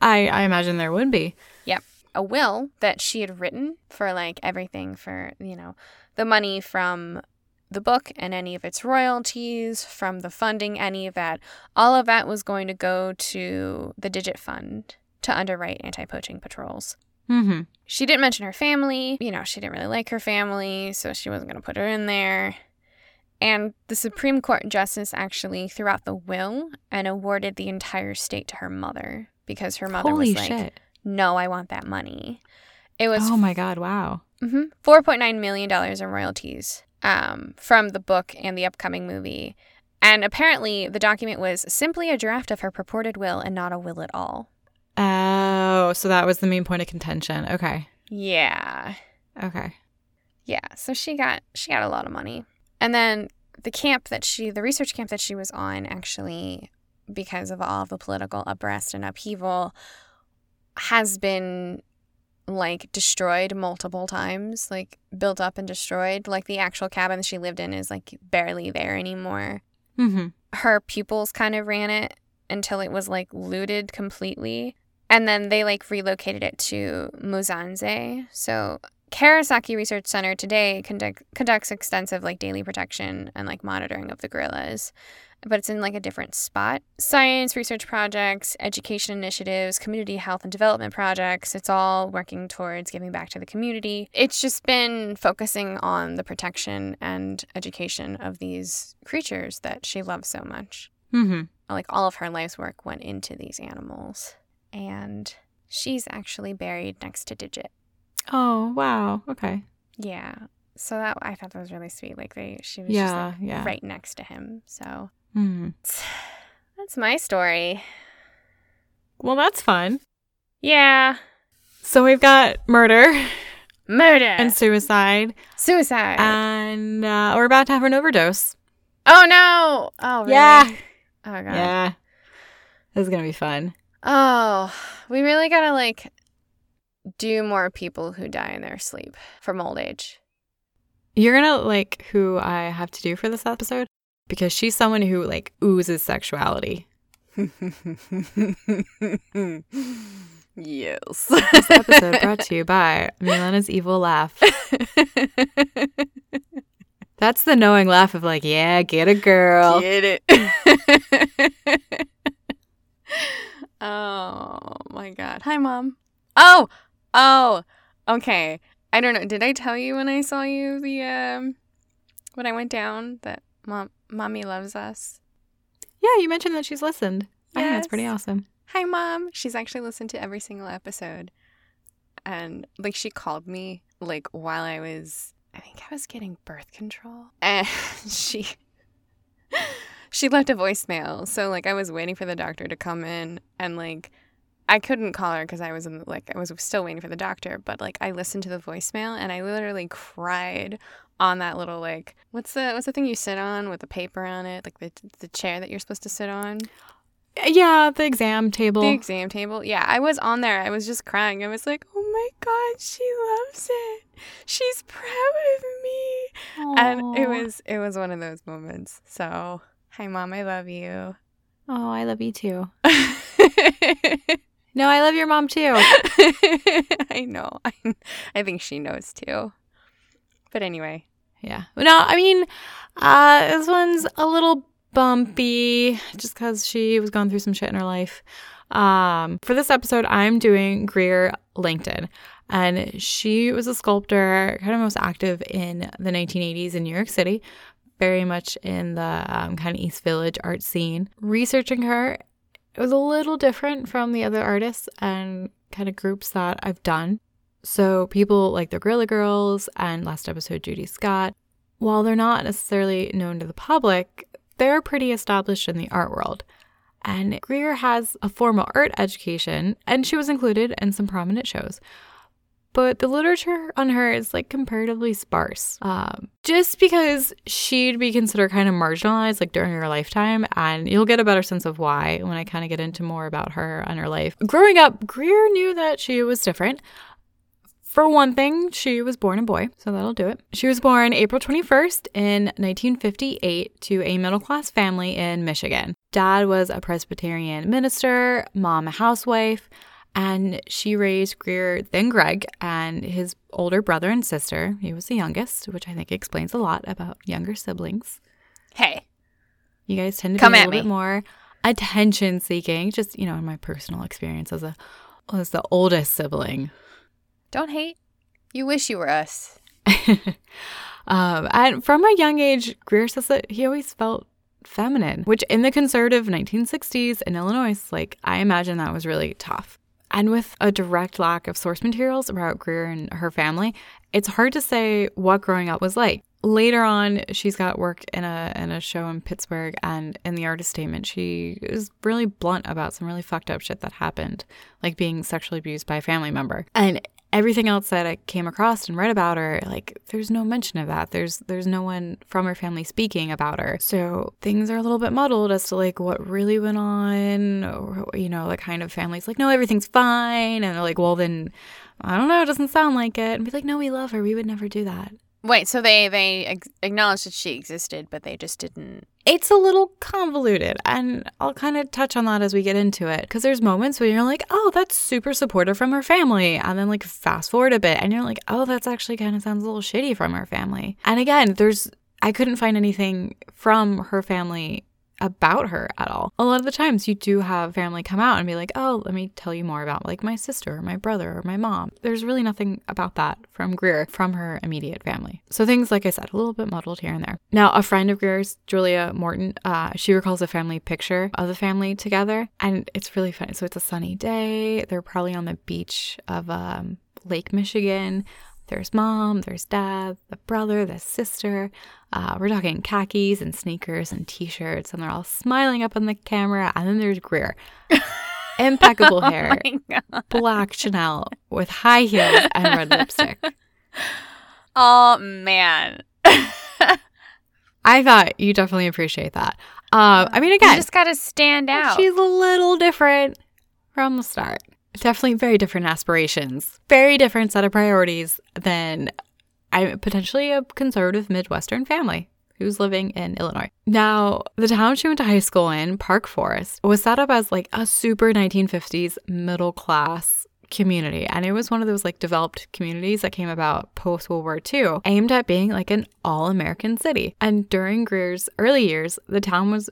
I I imagine there would be. Yep. A will that she had written for like everything for, you know, the money from the book and any of its royalties, from the funding, any of that. All of that was going to go to the Digit Fund to underwrite anti poaching patrols. Mm-hmm. She didn't mention her family. You know, she didn't really like her family, so she wasn't going to put her in there. And the Supreme Court justice actually threw out the will and awarded the entire state to her mother because her mother Holy was like, shit! no, I want that money. It was Oh my god! Wow. mhm, $4.9 million in royalties um, from the book and the upcoming movie. And apparently, the document was simply a draft of her purported will and not a will at all. Oh, so that was the main point of contention. Okay. Yeah. Okay. Yeah. So she got she got a lot of money. And then the camp that she the research camp that she was on actually because of all of the political unrest and upheaval has been like destroyed multiple times, like built up and destroyed. Like the actual cabin she lived in is like barely there anymore. Mm-hmm. Her pupils kind of ran it until it was like looted completely. And then they like relocated it to Musanze. So Karisoke Research Center today conduct, conducts extensive like daily protection and like monitoring of the gorillas, but it's in like a different spot. Science, research projects, education initiatives, community health and development projects, it's all working towards giving back to the community. It's just been focusing on the protection and education of these creatures that she loves so much. Mm-hmm. Like all of her life's work went into these animals. And she's actually buried next to Digit. Oh wow. Okay. Yeah. so that I thought that was really sweet. Like they, she was Yeah, just like yeah. right next to him. So Hmm. [SIGHS] that's my story. Well, that's fun. Yeah, So we've got murder [LAUGHS] murder and suicide, suicide. and uh, we're about to have an overdose. oh no! Oh really? Yeah. Oh god. Yeah. This is going to be fun. Oh, we really gotta like do more people who die in their sleep from old age. You're to like who I have to do for this episode because she's someone who like oozes sexuality. yes. This episode brought to you by Milena's Evil Laugh. That's the knowing laugh of like, yeah, get a girl. Get it. [LAUGHS] oh my god. Hi, mom. Oh, oh. Okay. I don't know. Did I tell you when I saw you the um when I went down that mom mommy loves us? Yeah, you mentioned that she's listened. I think that's pretty awesome. Hi, mom. She's actually listened to every single episode, and like she called me like while I was I think I was getting birth control, [LAUGHS] and she she left a voicemail. So like I was waiting for the doctor to come in, and like I couldn't call her because I was in like I was still waiting for the doctor. But like I listened to the voicemail, and I literally cried on that little like what's the what's the thing you sit on with the paper on it, like the the chair that you're supposed to sit on. Yeah, the exam table. The exam table. Yeah, I was on there. I was just crying. I was like, "Oh my god, she loves it. She's proud of me." And it was it was one of those moments. So, hi mom, I love you. Oh, I love you too. [LAUGHS] No, I love your mom too. [LAUGHS] I know. I, I think she knows too. But anyway, Yeah. No, I mean, uh, this one's a little bumpy just because she was going through some shit in her life. Um, for this episode, I'm doing Greer Lankton. And she was a sculptor, kind of most active in the 1980s in New York City, very much in the um, kind of East Village art scene. Researching her, it was a little different from the other artists and kind of groups that I've done. So people like the Guerrilla Girls and last episode Judy Scott, while they're not necessarily known to the public, they're pretty established in the art world. And Greer has a formal art education, and she was included in some prominent shows. But the literature on her is like comparatively sparse. Um, just because she'd be considered kind of marginalized like during her lifetime, and you'll get a better sense of why when I kind of get into more about her and her life. Growing up, Greer knew that she was different. For one thing, she was born a boy, so that'll do it. She was born April 21st in 1958 to a middle class family in Michigan. Dad was a Presbyterian minister, mom a housewife, and she raised Greer, then Greg, and his older brother and sister. He was the youngest, which I think explains a lot about younger siblings. hey, You guys tend to Come be a little bit more attention seeking, just, you know, in my personal experience as a as the oldest sibling. don't hate. You wish you were us. [LAUGHS] um, and from a young age, Greer says that he always felt feminine, which in the conservative 1960s in Illinois, like I imagine that was really tough. And with a direct lack of source materials about Greer and her family, it's hard to say what growing up was like. Later on, she's got work in a in a show in Pittsburgh, and in the artist statement, she is really blunt about some really fucked up shit that happened, like being sexually abused by a family member. And everything else that I came across and read about her, like there's no mention of that. There's there's no one from her family speaking about her. So things are a little bit muddled as to like what really went on, or you know, like kind of families like, no, everything's fine, and they're like, well then, I don't know, it doesn't sound like it, and be like, no, we love her, we would never do that. Wait, so they they acknowledged that she existed, but they just didn't. It's a little convoluted, and I'll kind of touch on that as we get into it. Because there's moments where you're like, oh, that's super supportive from her family. And then, like, fast forward a bit, and you're like, oh, that's actually kind of sounds a little shitty from her family. And again, there's, I couldn't find anything from her family about her at all. A lot of the times you do have family come out and be like, "Oh, let me tell you more about like my sister or my brother or my mom." There's really nothing about that from Greer from her immediate family. So things like I said, a little bit muddled here and there. Now, a friend of Greer's, Julia Morton, uh, she recalls a family picture of the family together, and it's really funny. So it's a sunny day. They're probably on the beach of um, Lake Michigan. There's mom, there's dad, the brother, the sister. Uh, we're talking khakis and sneakers and t shirts, and they're all smiling up on the camera. And then there's Greer. [LAUGHS] Impeccable Oh hair, black Chanel with high heels and red lipstick. [LAUGHS] Oh man. [LAUGHS] I thought you definitely appreciate that. Uh, I mean, you again, just gotta stand out. she's a little different from the start. Definitely very different aspirations, very different set of priorities than I'm potentially a conservative Midwestern family who's living in Illinois. Now, the town she went to high school in, Park Forest, was set up as like a super 1950s middle class community. And it was one of those like developed communities that came about post World War II, aimed at being like an all American city. And during Greer's early years, the town was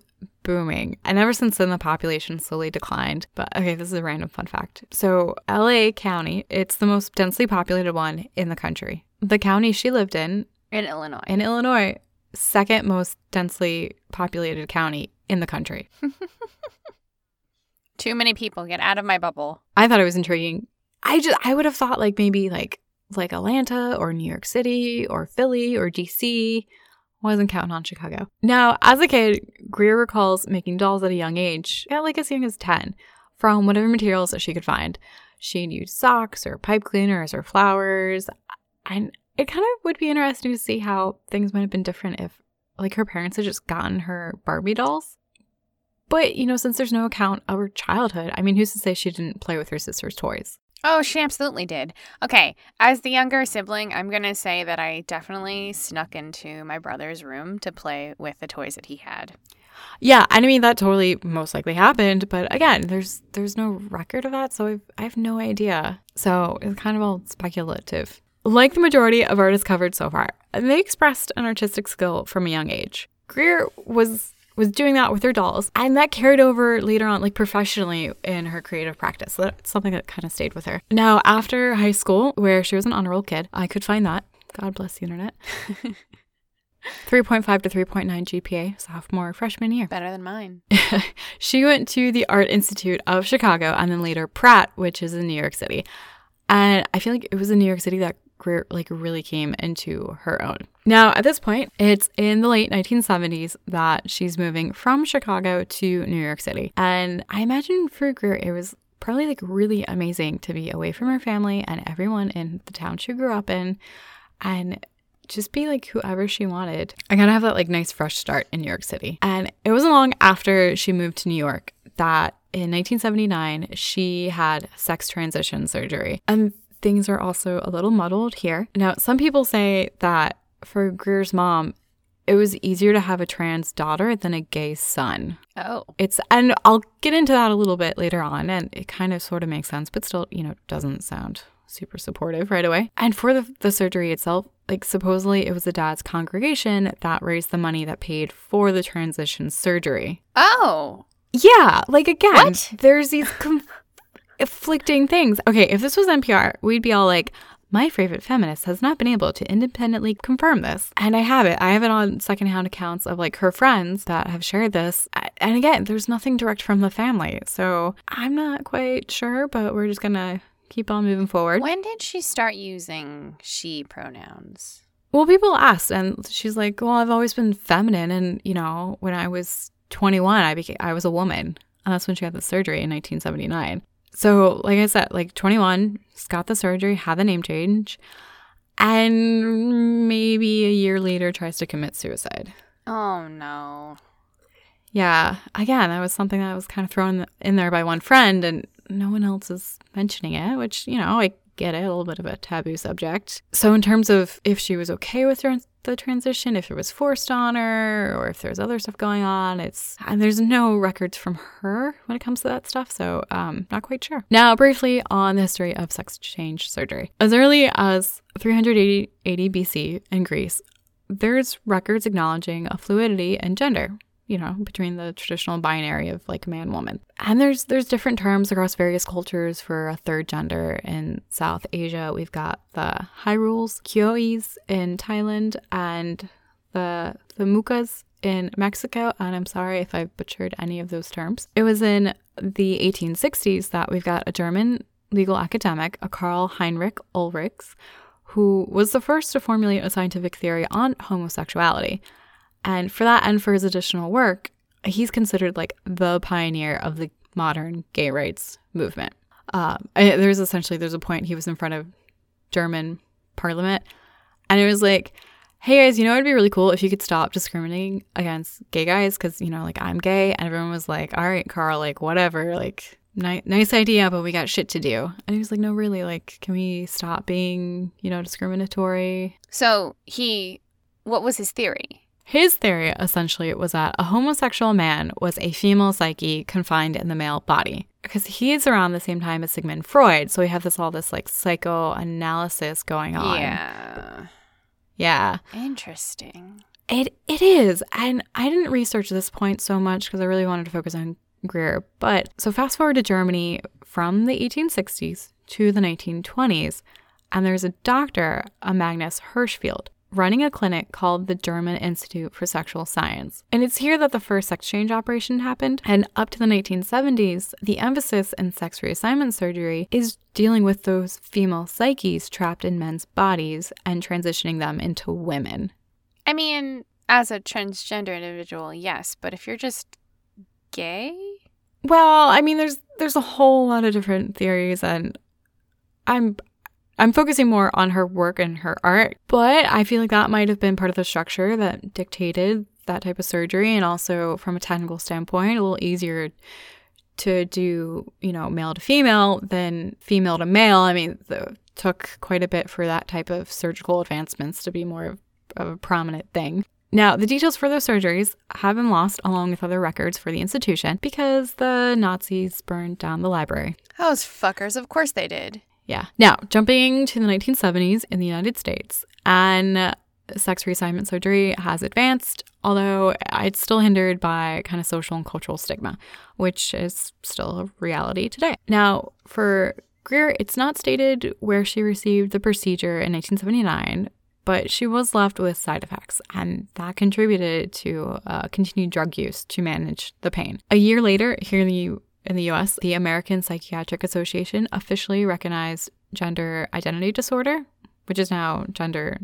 booming. And ever since then, the population slowly declined. But okay, this is a random fun fact. So, LA County, it's the most densely populated one in the country. The county she lived in, in Illinois. in Illinois, second most densely populated county in the country. [LAUGHS] Too many people. Get out of my bubble. I thought it was intriguing. I just I would have thought like maybe like like Atlanta or New York City or Philly or DC. Wasn't counting on Chicago. Now, as a kid, Greer recalls making dolls at a young age, like as young as 10, from whatever materials that she could find. She used socks or pipe cleaners or flowers. And it kind of would be interesting to see how things might have been different if like her parents had just gotten her Barbie dolls. But, you know, since there's no account of her childhood, I mean, who's to say she didn't play with her sister's toys? Oh, she absolutely did. Okay, as the younger sibling, I'm going to say that I definitely snuck into my brother's room to play with the toys that he had. Yeah, and I mean that totally most likely happened, but again, there's there's no record of that, so I've, I have no idea. So it's kind of all speculative. Like the majority of artists covered so far, they expressed an artistic skill from a young age. Greer was was doing that with her dolls, and that carried over later on, like professionally in her creative practice. So that's something that kind of stayed with her. Now, after high school, where she was an honor roll kid, I could find that. God bless the internet. [LAUGHS] 3.5 to 3.9 GPA, sophomore, freshman year. Better than mine. [LAUGHS] she went to the Art Institute of Chicago and then later Pratt, which is in New York City. And I feel like it was in New York City that like really came into her own. Now, at this point, it's in the late 1970s that she's moving from Chicago to New York City. And I imagine for Greer, it was probably like really amazing to be away from her family and everyone in the town she grew up in and just be like whoever she wanted. I kind of have that like nice fresh start in New York City. And it wasn't long after she moved to New York that in 1979 she had sex transition surgery. And things are also a little muddled here. Now, some people say that for Greer's mom, it was easier to have a trans daughter than a gay son. Oh. It's and I'll get into that a little bit later on and it kind of sort of makes sense, but still, you know, doesn't sound super supportive right away. And for the, the surgery itself, like supposedly it was the dad's congregation that raised the money that paid for the transition surgery. Oh. Yeah, like again, What? there's these conflicting things. Okay, if this was NPR, we'd be all like, my favorite feminist has not been able to independently confirm this. And I have it. I have it on secondhand accounts of like her friends that have shared this. And again, there's nothing direct from the family. So I'm not quite sure, but we're just going to keep on moving forward. When did she start using she pronouns? Well, people asked, and she's like, "Well, I've always been feminine, and you know, when I was 21, I became I was a woman, and that's when she had the surgery in 1979. So, like I said, like 21, just got the surgery, had the name change, and maybe a year later tries to commit suicide. Oh no. Yeah, again, that was something that was kind of thrown in there by one friend, and no one else is mentioning it, which, you know, I get it, a little bit of a taboo subject. So, in terms of if she was okay with trans- the transition, if it was forced on her, or if there's other stuff going on, it's and there's no records from her when it comes to that stuff. So, um, not quite sure. Now, briefly on the history of sex change surgery. As early as 380 80 BC in Greece, there's records acknowledging a fluidity in gender you know between the traditional binary of like man woman. And there's there's different terms across various cultures for a third gender in south asia. We've got the hijras kyois in thailand and the the mukas in mexico. And i'm sorry if i butchered any of those terms. It was in the 1860s that we've got a german legal academic a karl heinrich ulrichs who was the first to formulate a scientific theory on homosexuality. And for that and for his additional work, he's considered like the pioneer of the modern gay rights movement. Um, there's essentially there's a point he was in front of German parliament, and it was like, "Hey guys, you know it'd be really cool if you could stop discriminating against gay guys because you know like I'm gay," and everyone was like, "All right, Carl, like whatever, like ni- nice idea, but we got shit to do." And he was like, "No, really, like can we stop being you know discriminatory?" So he, what was his theory? His theory essentially was that a homosexual man was a female psyche confined in the male body. Because he's around the same time as Sigmund Freud, so we have this all this like psychoanalysis going on. Yeah. Yeah. Interesting. It it is. And I didn't research this point so much because I really wanted to focus on Greer. But so fast forward to Germany from the 1860s to the 1920s, and there's a doctor, a Magnus Hirschfeld, running a clinic called the German Institute for Sexual Science. And it's here that the first sex change operation happened. And up to the 1970s, the emphasis in sex reassignment surgery is dealing with those female psyches trapped in men's bodies and transitioning them into women. I mean, as a transgender individual, yes, but if you're just gay, Well, I mean there's there's a whole lot of different theories and I'm I'm focusing more on her work and her art, but I feel like that might have been part of the structure that dictated that type of surgery and also from a technical standpoint a little easier to do, you know, male to female than female to male. I mean, it took quite a bit for that type of surgical advancements to be more of, a prominent thing. Now, the details for those surgeries have been lost along with other records for the institution because the Nazis burned down the library. those fuckers, of course they did. Yeah. Now, jumping to the 1970s in the United States, and sex reassignment surgery has advanced, although it's still hindered by kind of social and cultural stigma, which is still a reality today. Now, for Greer, it's not stated where she received the procedure in 1979, but she was left with side effects, and that contributed to uh, continued drug use to manage the pain. A year later, here in the in the US, the American Psychiatric Association officially recognized gender identity disorder, which is now gender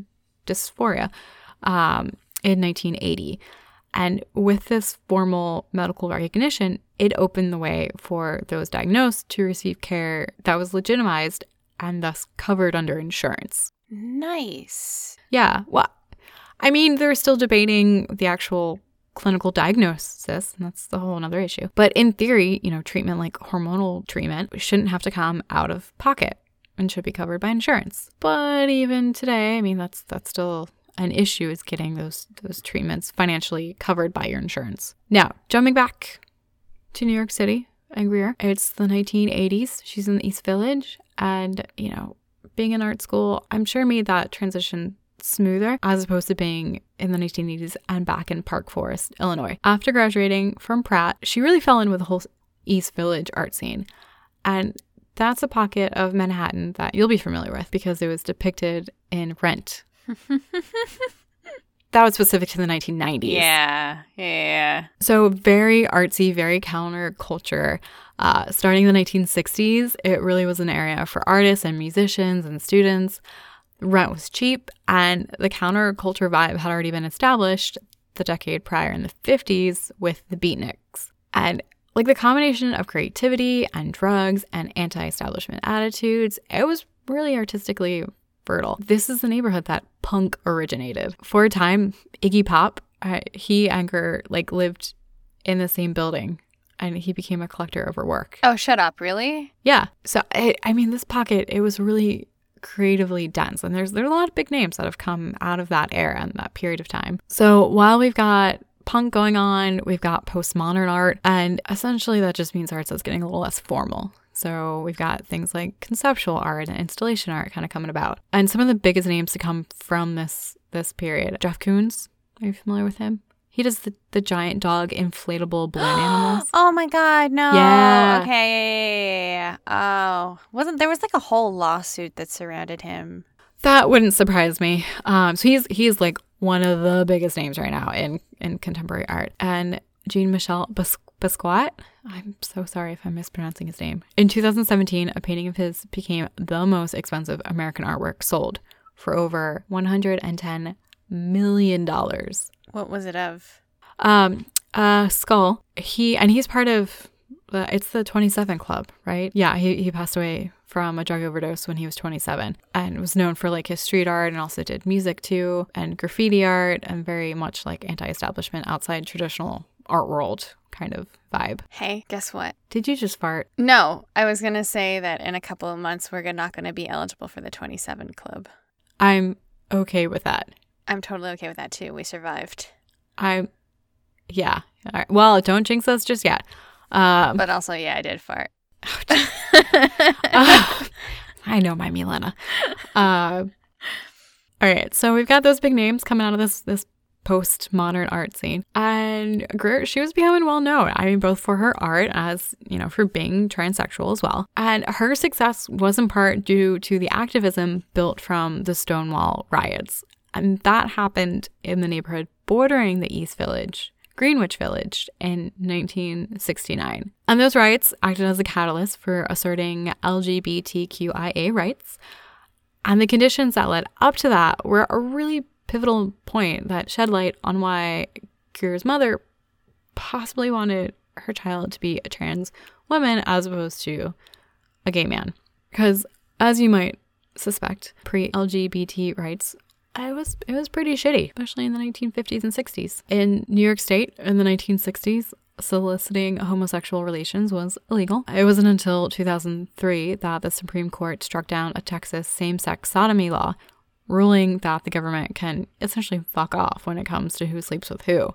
dysphoria, um, in 1980. And with this formal medical recognition, it opened the way for those diagnosed to receive care that was legitimized and thus covered under insurance. Nice. Yeah. Well, I mean, they're still debating the actual clinical diagnosis, and that's the whole another issue. But in theory, you know, treatment like hormonal treatment shouldn't have to come out of pocket and should be covered by insurance. But even today, I mean, that's that's still an issue is getting those those treatments financially covered by your insurance. Now, jumping back to New York City and Greer, it's the 1980s. She's in the East Village, and you know, being in art school, I'm sure made that transition smoother as opposed to being in the 1980s and back in Park Forest, Illinois. After graduating from Pratt, she really fell in with the whole East Village art scene. And that's a pocket of Manhattan that you'll be familiar with because it was depicted in Rent. [LAUGHS] that was specific to the 1990s. Yeah. Yeah. So very artsy, very counterculture. Uh, starting in the 1960s, it really was an area for artists and musicians and students. Rent was cheap, and the counterculture vibe had already been established the decade prior in the 50s with the beatniks. And like the combination of creativity and drugs and anti establishment attitudes, it was really artistically fertile. This is the neighborhood that punk originated. For a time, Iggy Pop, uh, he and Greer like lived in the same building and he became a collector of her work. Oh, shut up. Really? Yeah. So I, I mean, this pocket it was really creatively dense, and there's there's a lot of big names that have come out of that era and that period of time. So while we've got punk going on, we've got postmodern art, and essentially that just means art that's getting a little less formal. So we've got things like conceptual art and installation art kind of coming about, and some of the biggest names to come from this this period. Jeff Koons, are you familiar with him? He does the, the giant dog inflatable balloon [GASPS] animals. Oh my god, no. Yeah. Okay. Yeah, yeah, yeah. Oh, wasn't there was like a whole lawsuit that surrounded him? That wouldn't surprise me. Um, so he's he's like one of the biggest names right now in in contemporary art. And Jean Michel Bas- Basquiat, I'm so sorry if I'm mispronouncing his name. In 2017, a painting of his became the most expensive American artwork sold for over $110 million. What was it of? Um, uh, Skull, he, and he's part of, uh, it's the 27 Club, right? Yeah, he, he passed away from a drug overdose when he was 27 and was known for like his street art and also did music too and graffiti art and very much like anti-establishment outside traditional art world kind of vibe. Hey, guess what? Did you just fart? No, I was going to say that in a couple of months, we're not going to be eligible for the 27 Club. I'm okay with that. I'm totally okay with that too. We survived. I'm, yeah. All right. Well, don't jinx us just yet. Um, But also, yeah, I did fart. uh, [LAUGHS] I know my Milena. Uh, all right, so we've got those big names coming out of this this postmodern art scene, and Greer, she was becoming well known. I mean, both for her art as you know, for being transsexual as well, and her success was in part due to the activism built from the Stonewall riots, and that happened in the neighborhood bordering the East Village. Greenwich Village in 1969. And those riots acted as a catalyst for asserting LGBTQIA rights. And the conditions that led up to that were a really pivotal point that shed light on why Greer's mother possibly wanted her child to be a trans woman as opposed to a gay man. Because, as you might suspect, pre LGBT rights it was it was pretty shitty, especially in the 1950s and 60s. In New York State in the 1960s, soliciting homosexual relations was illegal. It wasn't until 2003 that the Supreme Court struck down a Texas same-sex sodomy law, ruling that the government can essentially fuck off when it comes to who sleeps with who.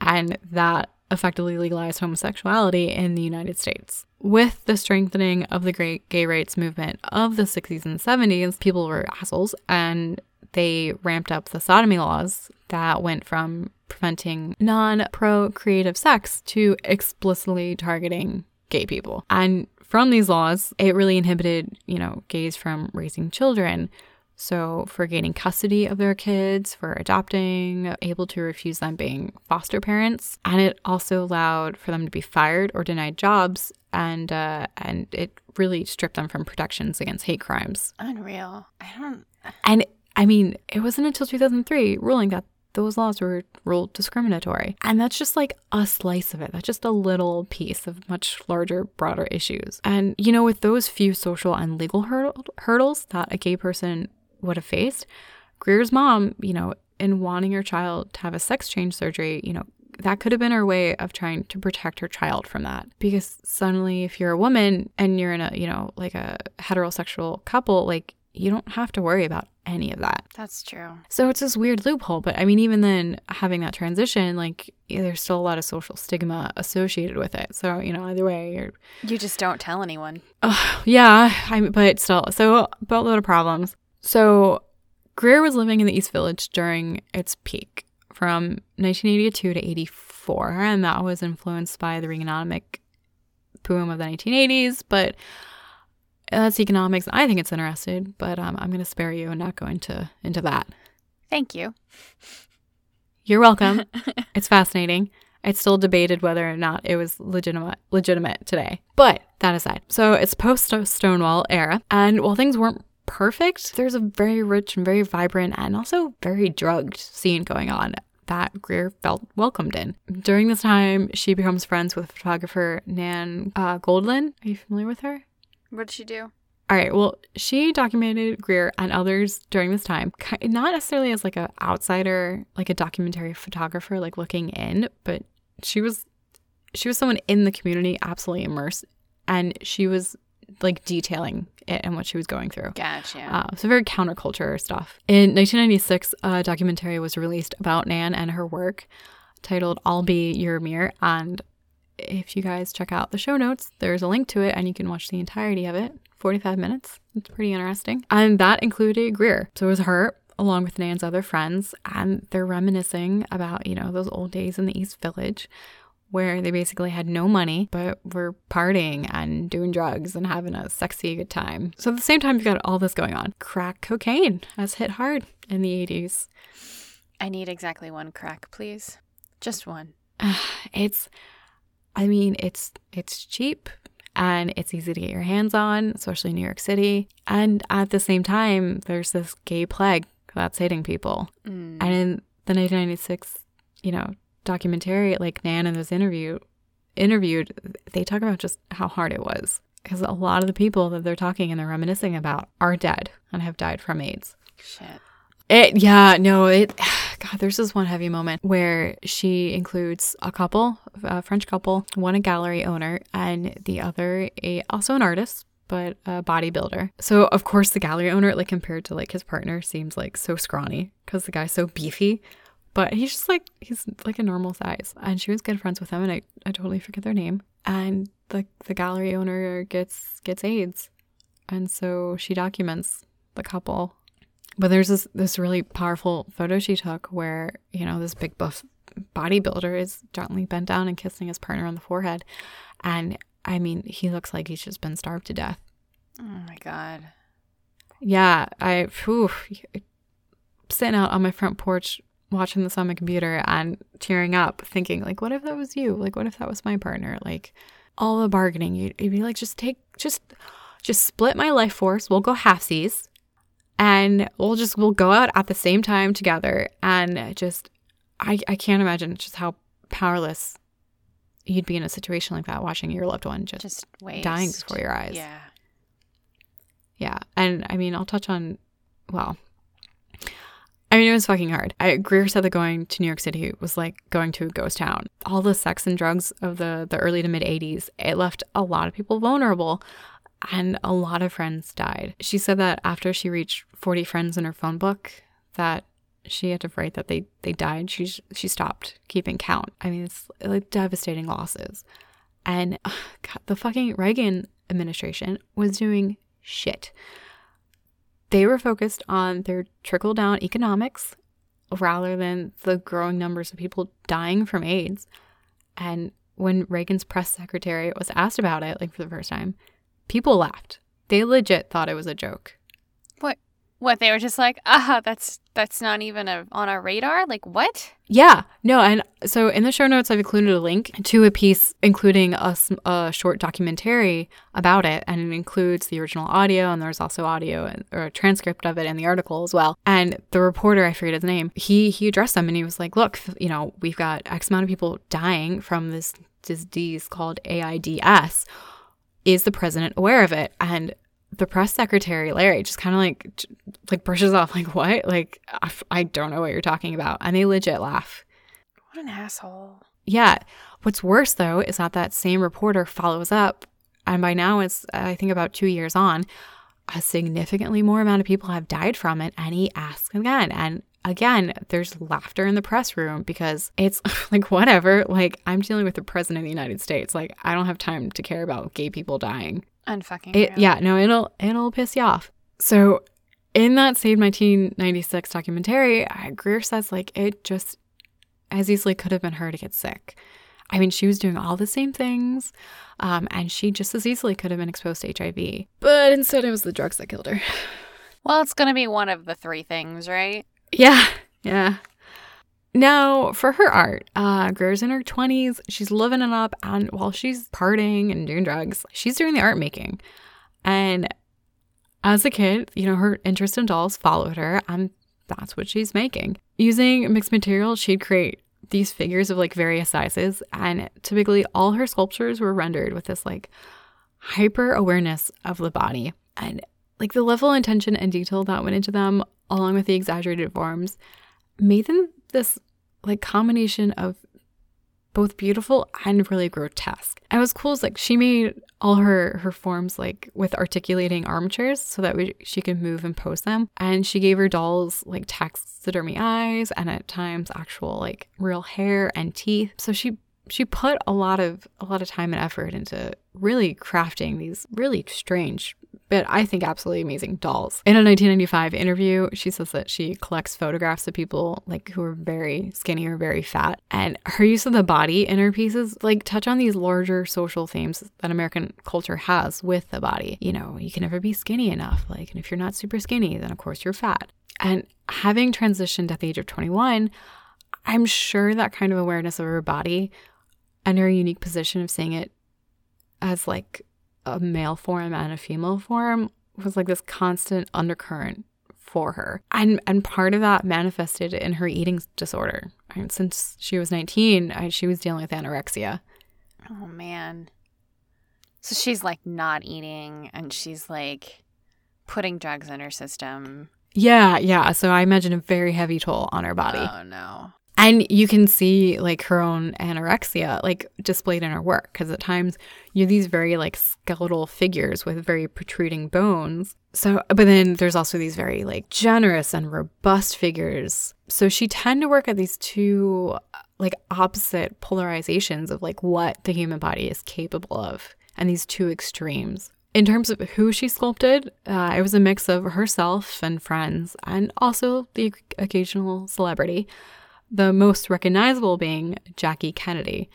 And that effectively legalized homosexuality in the United States. With the strengthening of the great gay rights movement of the 60s and 70s, people were assholes and they ramped up the sodomy laws that went from preventing non procreative sex to explicitly targeting gay people. And from these laws, it really inhibited, you know, gays from raising children. So, for gaining custody of their kids, for adopting, able to refuse them being foster parents, and it also allowed for them to be fired or denied jobs, and uh, and it really stripped them from protections against hate crimes. Unreal. I don't. And I mean, it wasn't until 2003 ruling that those laws were ruled discriminatory. And that's just like a slice of it. That's just a little piece of much larger, broader issues. And, you know, with those few social and legal hurdle- hurdles that a gay person would have faced, Greer's mom, you know, in wanting her child to have a sex change surgery, you know, that could have been her way of trying to protect her child from that. Because suddenly, if you're a woman and you're in a, you know, like a heterosexual couple, like you don't have to worry about any of that. That's true. So it's this weird loophole. But I mean, even then, having that transition, like, there's still a lot of social stigma associated with it. So, you know, either way, you're. You just don't tell anyone. Uh, yeah, I, but still. So, a boatload of problems. So, Greer was living in the East Village during its peak from 1982 to 84. And that was influenced by the Reaganomic boom of the 1980s. But that's economics. I think it's interesting, but um, I'm going to spare you and not go into into that. Thank you. You're welcome. [LAUGHS] it's fascinating. It's still debated whether or not it was legitimate legitimate today. But that aside, so it's post Stonewall era, and while things weren't perfect, there's a very rich and very vibrant and also very drugged scene going on that Greer felt welcomed in. During this time, she becomes friends with photographer Nan uh, Goldin. Are you familiar with her? What did she do? All right. Well, she documented Greer and others during this time, not necessarily as like an outsider, like a documentary photographer, like looking in, but she was she was someone in the community, absolutely immersed, and she was like detailing it and what she was going through. Gotcha. Uh, so very counterculture stuff. In 1996, a documentary was released about Nan and her work, titled "I'll Be Your Mirror," and if you guys check out the show notes, there's a link to it and you can watch the entirety of it. 45 minutes. It's pretty interesting. And that included Greer. So it was her along with Nan's other friends, and they're reminiscing about, you know, those old days in the East Village where they basically had no money, but were partying and doing drugs and having a sexy good time. So at the same time, you've got all this going on. Crack cocaine has hit hard in the 80s. I need exactly one crack, please. Just one. [SIGHS] It's I mean, it's it's cheap and it's easy to get your hands on, especially in New York City. And at the same time, there's this gay plague that's hitting people. Mm. And in the 1996, you know, documentary, like Nan in this interview interviewed, they talk about just how hard it was because a lot of the people that they're talking and they're reminiscing about are dead and have died from AIDS. Shit. It, yeah, no, it, [SIGHS] God, there's this one heavy moment where she includes a couple, a French couple, one a gallery owner, and the other a also an artist, but a bodybuilder. So of course the gallery owner, like compared to like his partner, seems like so scrawny because the guy's so beefy, but he's just like he's like a normal size. And she was good friends with him, and I, I totally forget their name. And the the gallery owner gets gets AIDS, and so she documents the couple but there's this this really powerful photo she took where you know this big buff bodybuilder is gently bent down and kissing his partner on the forehead, and I mean he looks like he's just been starved to death. Oh my god. Yeah, I whew, sitting out on my front porch watching this on my computer and tearing up, thinking like, what if that was you? Like, what if that was my partner? Like, all the bargaining, you'd, you'd be like, just take, just, just split my life force. We'll go halfsies and we'll just we'll go out at the same time together. And just I, I can't imagine just how powerless you'd be in a situation like that watching your loved one just, Just dying before your eyes. Yeah. yeah. And i mean i'll touch on well i mean it was fucking hard. I, greer said that going to new york city was like going to a ghost town. All the sex and drugs of the the early to mid 80s it left a lot of people vulnerable and a lot of friends died. She said that after she reached 40 friends in her phone book that she had to write that they they died. She she stopped keeping count. I mean, it's like devastating losses. And ugh, [SIGHS] God, the fucking Reagan administration was doing shit. They were focused on their trickle down economics rather than the growing numbers of people dying from AIDS. And when Reagan's press secretary was asked about it, like for the first time, people laughed. They legit thought it was a joke. What? What? They were just like, ah, that's that's not even a, on our radar. Like what? Yeah, no, and so in the show notes, I've included a link to a piece including a short documentary about it, and it includes the original audio, and there's also audio and, or a transcript of it in the article as well. And the reporter, I forget his name, he he addressed them and he was like, "Look, you know, we've got X amount of people dying from this disease called AIDS. Is the president aware of it?" And the press secretary Larry just kind of like like brushes off like what like I don't know what you're talking about and they legit laugh What an asshole. yeah what's worse though is that that same reporter follows up and by now it's i think about two years on a significantly more amount of people have died from it and he asks again and again there's laughter in the press room because it's [LAUGHS] like whatever like i'm dealing with the president of the united states like i don't have time to care about gay people dying Unfucking. it, real. yeah, no, it'll it'll piss you off. So, in that same 1996 documentary, Greer says like it just as easily could have been her to get sick. I mean, she was doing all the same things, um, and she just as easily could have been exposed to HIV. But instead, it was the drugs that killed her. [SIGHS] Well, it's gonna be one of the three things, right? Yeah, yeah. Now, for her art, uh, Greer's in her 20s. She's living it up. And while she's partying and doing drugs, she's doing the art making. And as a kid, you know, her interest in dolls followed her. And that's what she's making. Using mixed materials, she'd create these figures of like various sizes. And typically, all her sculptures were rendered with this like hyper awareness of the body. And like the level of intention and detail that went into them, along with the exaggerated forms, made them this like combination of both beautiful and really grotesque. And what's cool is like she made all her her forms like with articulating armatures so that we, she could move and pose them. And she gave her dolls like taxidermy eyes and at times actual like real hair and teeth. So she she put a lot of a lot of time and effort into really crafting these really strange but I think absolutely amazing dolls. In a 1995 interview, she says that she collects photographs of people like who are very skinny or very fat, and her use of the body in her pieces like touch on these larger social themes that American culture has with the body. You know, you can never be skinny enough. Like, and if you're not super skinny, then of course you're fat. And having transitioned at the age of 21, I'm sure that kind of awareness of her body and her unique position of seeing it as like a male form and a female form was like this constant undercurrent for her. And and part of that manifested in her eating disorder. And since she was 19, I, she was dealing with anorexia. Oh man. So she's like not eating and she's like putting drugs in her system. Yeah, yeah. So I imagine a very heavy toll on her body. Oh no. And you can see like her own anorexia like displayed in her work because at times you have these very like skeletal figures with very protruding bones. So, but then there's also these very like generous and robust figures. So she tend to work at these two like opposite polarizations of like what the human body is capable of and these two extremes. In terms of who she sculpted, uh, it was a mix of herself and friends, and also the occasional celebrity the most recognizable being Jackie Kennedy.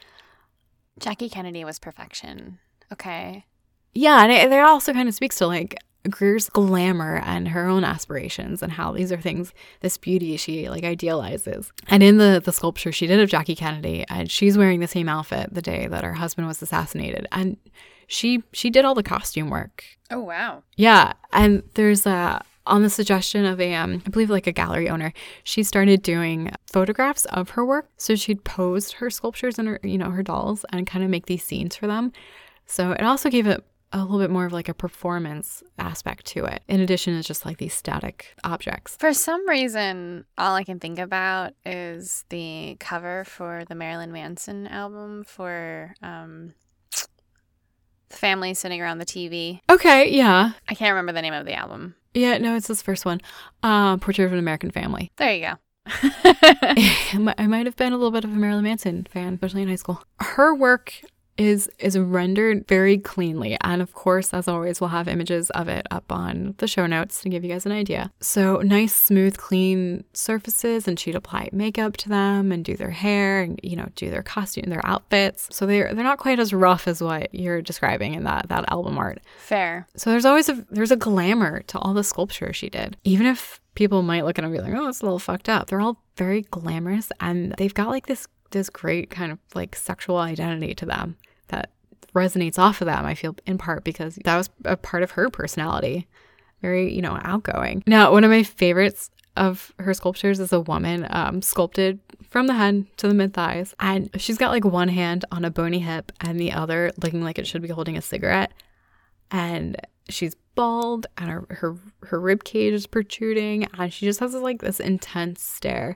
Jackie Kennedy was perfection. Okay. Yeah, and it, it also kind of speaks to like Greer's glamour and her own aspirations and how these are things, this beauty she like idealizes. And in the the sculpture she did of Jackie Kennedy, and she's wearing the same outfit the day that her husband was assassinated, and she she did all the costume work. Oh wow. Yeah, and there's a on the suggestion of a, um, I believe like a gallery owner, she started doing photographs of her work. So she'd posed her sculptures and her, you know, her dolls and kind of make these scenes for them. So it also gave it a little bit more of like a performance aspect to it, in addition to just like these static objects. For some reason, all I can think about is the cover for the Marilyn Manson album for um, the family sitting around the TV. Okay, yeah. I can't remember the name of the album. Yeah, no, it's this first one. Uh, Portrait of an American Family. There you go. [LAUGHS] I might have been a little bit of a Marilyn Manson fan, especially in high school. Her work is is rendered very cleanly. And of course as always we'll have images of it up on the show notes to give you guys an idea. So nice smooth clean surfaces and she'd apply makeup to them and do their hair and you know do their costume their outfits. So they're they're not quite as rough as what you're describing in that that album art. Fair. So there's always a there's a glamour to all the sculpture she did. Even if people might look at them and be like oh it's a little fucked up. They're all very glamorous and they've got like this this great kind of like sexual identity to them that resonates off of them. I feel in part because that was a part of her personality, very, you know, outgoing. Now, one of my favorites of her sculptures is a woman um, sculpted from the head to the mid thighs. And she's got like one hand on a bony hip and the other looking like it should be holding a cigarette. And she's bald and her, her, her rib cage is protruding. And she just has this, like this intense stare.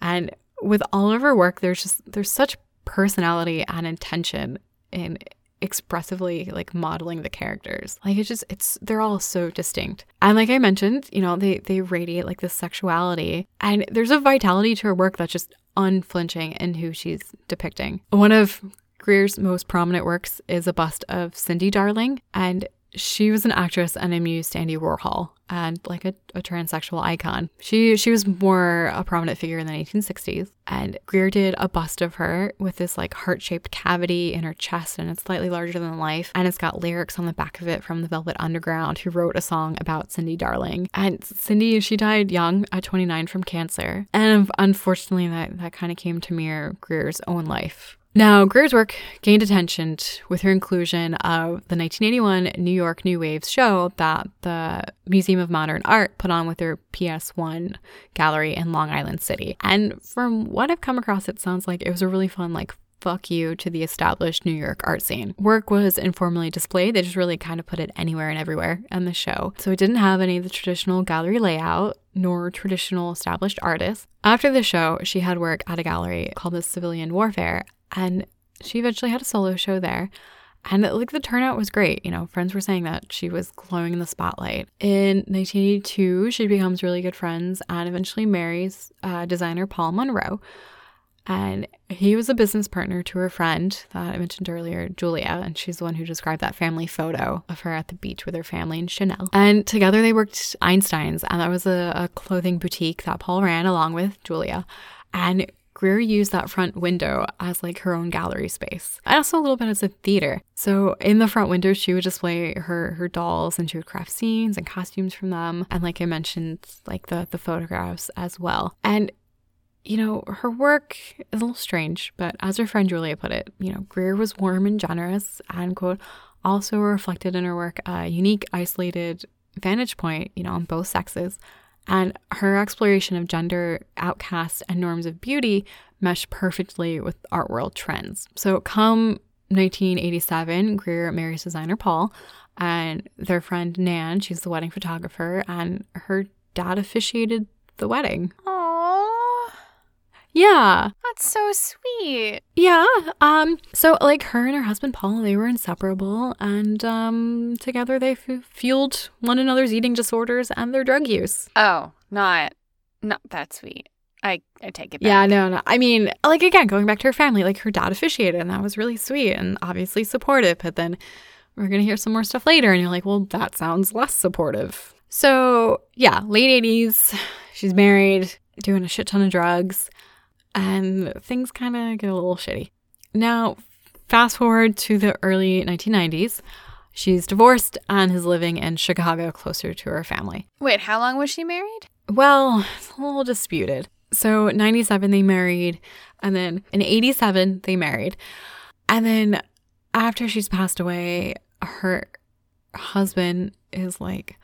And with all of her work, there's just there's such personality and intention in expressively like modeling the characters. Like it's just it's they're all so distinct. And like I mentioned, you know, they they radiate like this sexuality and there's a vitality to her work that's just unflinching in who she's depicting. One of Greer's most prominent works is a bust of Candy Darling and she was an actress and a muse to Andy Warhol and like a, a, transsexual icon. She she was more a prominent figure in the 1960s. And Greer did a bust of her with this like heart-shaped cavity in her chest and it's slightly larger than life. And it's got lyrics on the back of it from the Velvet Underground who wrote a song about Candy Darling. And Candy, she died young at 29 from cancer. And unfortunately that, that kind of came to mirror Greer's own life. Now, Greer's work gained attention with her inclusion of the 1981 New York New Waves show that the Museum of Modern Art put on with their PS1 gallery in Long Island City. And from what I've come across, it sounds like it was a really fun, like, fuck you to the established New York art scene. Work was informally displayed. They just really kind of put it anywhere and everywhere in the show. So it didn't have any of the traditional gallery layout nor traditional established artists. After the show, she had work at a gallery called the Civilian Warfare and she eventually had a solo show there. And like the turnout was great. You know, friends were saying that she was glowing in the spotlight. In 1982, she becomes really good friends and eventually marries uh, designer Paul Monroe. And he was a business partner to her friend that I mentioned earlier, Julia, and she's the one who described that family photo of her at the beach with her family in Chanel. And together they worked Einstein's, and that was a, a clothing boutique that Paul ran along with Julia. And Greer used that front window as like her own gallery space and also a little bit as a theater. So in the front window, she would display her her dolls and she would craft scenes and costumes from them. And like I mentioned, like the the photographs as well. And you know, her work is a little strange, but as her friend Julia put it, you know, Greer was warm and generous and quote, also reflected in her work a unique, isolated vantage point, you know, on both sexes. And her exploration of gender, outcasts, and norms of beauty mesh perfectly with art world trends. So, come 1987, Greer marries designer Paul, and their friend Nan, she's the wedding photographer, and her dad officiated the wedding. Aww, Yeah. that's so sweet. Yeah. Um so like her and her husband Paul, they were inseparable and um together they f- fueled one another's eating disorders and their drug use. Oh, not not that sweet. I I take it back. Yeah, no, no. I mean, like again, going back to her family, like her dad officiated and that was really sweet and obviously supportive, but then we're going to hear some more stuff later and you're like, "Well, that sounds less supportive." So, yeah, late 80s, she's married, doing a shit ton of drugs, and things kind of get a little shitty. Now, fast forward to the early 1990s. She's divorced and is living in Chicago closer to her family. Wait, how long was she married? Well, it's a little disputed. So, 97 they married, and then in 87 they married. And then after she's passed away, her husband is like,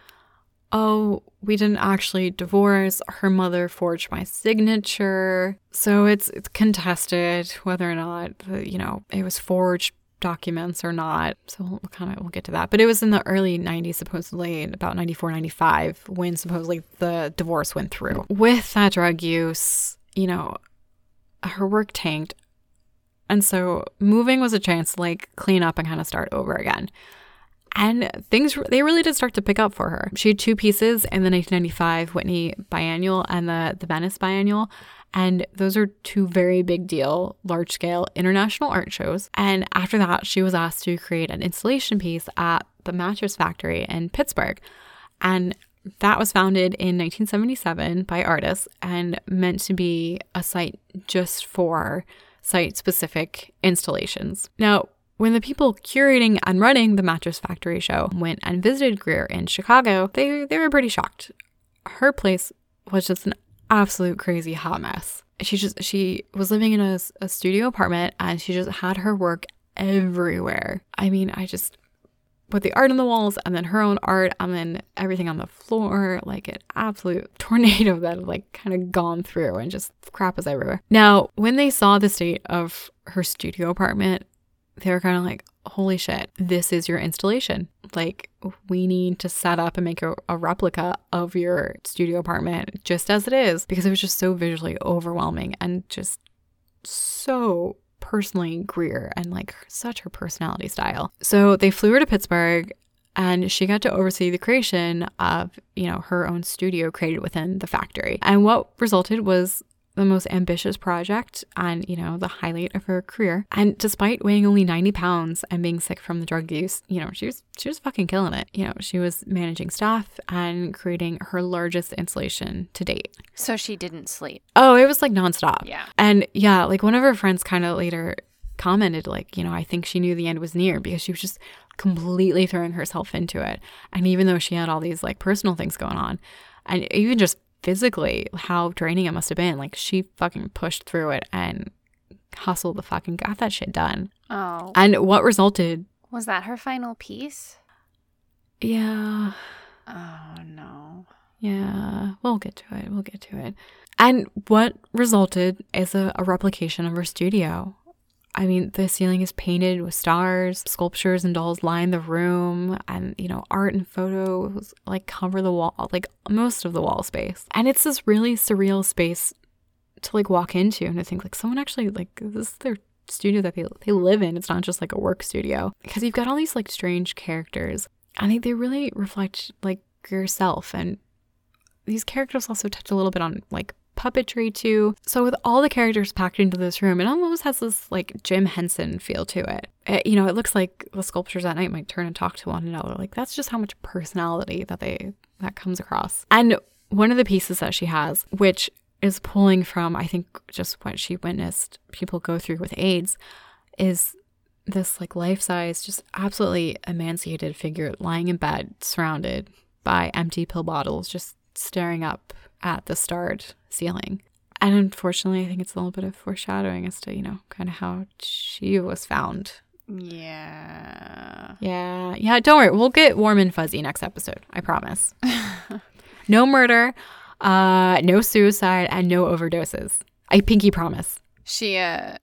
"Oh, we didn't actually divorce. Her mother forged my signature." So, it's it's contested whether or not, you know, it was forged documents or not. So we'll kind of we'll get to that. But it was in the early 90s supposedly about 94 95 when supposedly the divorce went through. With that drug use, you know, her work tanked. And so moving was a chance to like clean up and kind of start over again. And things they really did start to pick up for her. She had two pieces in the 1995 Whitney Biennial and the the Venice Biennial. And those are two very big deal, large scale international art shows. And after that, she was asked to create an installation piece at the Mattress Factory in Pittsburgh. And that was founded in 1977 by artists and meant to be a site just for site specific installations. Now, when the people curating and running the Mattress Factory show went and visited Greer in Chicago, they, they were pretty shocked. Her place was just an absolute crazy hot mess. She just she was living in a, a studio apartment and she just had her work everywhere. I mean, I just put the art on the walls and then her own art and then everything on the floor, like an absolute [LAUGHS] tornado that had like kind of gone through and just crap was everywhere. Now, when they saw the state of her studio apartment, they were kind of like, holy shit, this is your installation. Like, we need to set up and make a, a, replica of your studio apartment just as it is because it was just so visually overwhelming and just so personally Greer and like such her personality style. So they flew her to Pittsburgh and she got to oversee the creation of, you know, her own studio created within the factory. And what resulted was the most ambitious project and, you know, the highlight of her career. And despite weighing only 90 pounds and being sick from the drug use, you know, she was she was fucking killing it. You know, she was managing staff and creating her largest installation to date. So she didn't sleep. Oh, it was like nonstop. Yeah. And yeah, like one of her friends kind of later commented, like, you know, I think she knew the end was near because she was just completely throwing herself into it. And even though she had all these like personal things going on, and even just physically how draining it must have been. Like she fucking pushed through it and hustled the fucking got that shit done. Oh. And what resulted? Was that her final piece? Yeah. Oh no. Yeah. We'll get to it. We'll get to it. And what resulted is a, a replication of her studio. I mean, the ceiling is painted with stars, sculptures and dolls line the room, and you know, art and photos like cover the wall, like most of the wall space. And it's this really surreal space to like walk into and to think like someone actually like this is their studio that they they live in. It's not just like a work studio because you've got all these like strange characters. I think they really reflect like yourself and these characters also touch a little bit on like puppetry too. So with all the characters packed into this room, it almost has this like Jim Henson feel to it. it. You know, it looks like the sculptures at night might turn and talk to one another. Like that's just how much personality that they that comes across. And one of the pieces that she has, which is pulling from I think just what she witnessed people go through with AIDS, is this like life-size, just absolutely emaciated figure lying in bed, surrounded by empty pill bottles, just staring up at the starred ceiling. And unfortunately, I think it's a little bit of foreshadowing as to, you know, kind of how she was found Yeah. Yeah. Yeah, don't worry. We'll get warm and fuzzy next episode. I promise. [LAUGHS] no murder, uh, no suicide, and no overdoses. I pinky promise. She uh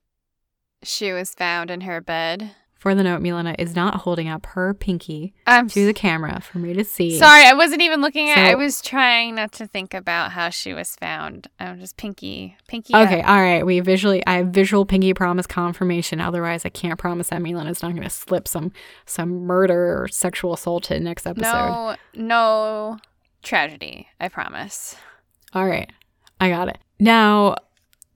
she was found in her bed. For the note, Milena is not holding up her pinky I'm to the camera for me to see. sorry, I wasn't even looking at I was trying not to think about how she was found. I'm just pinky pinky. up. Okay, all right. We visually, I have visual pinky promise confirmation. Otherwise, I can't promise that Milena's not going to slip some some murder or sexual assault in next episode. No no tragedy, I promise. All right, I got it. Now,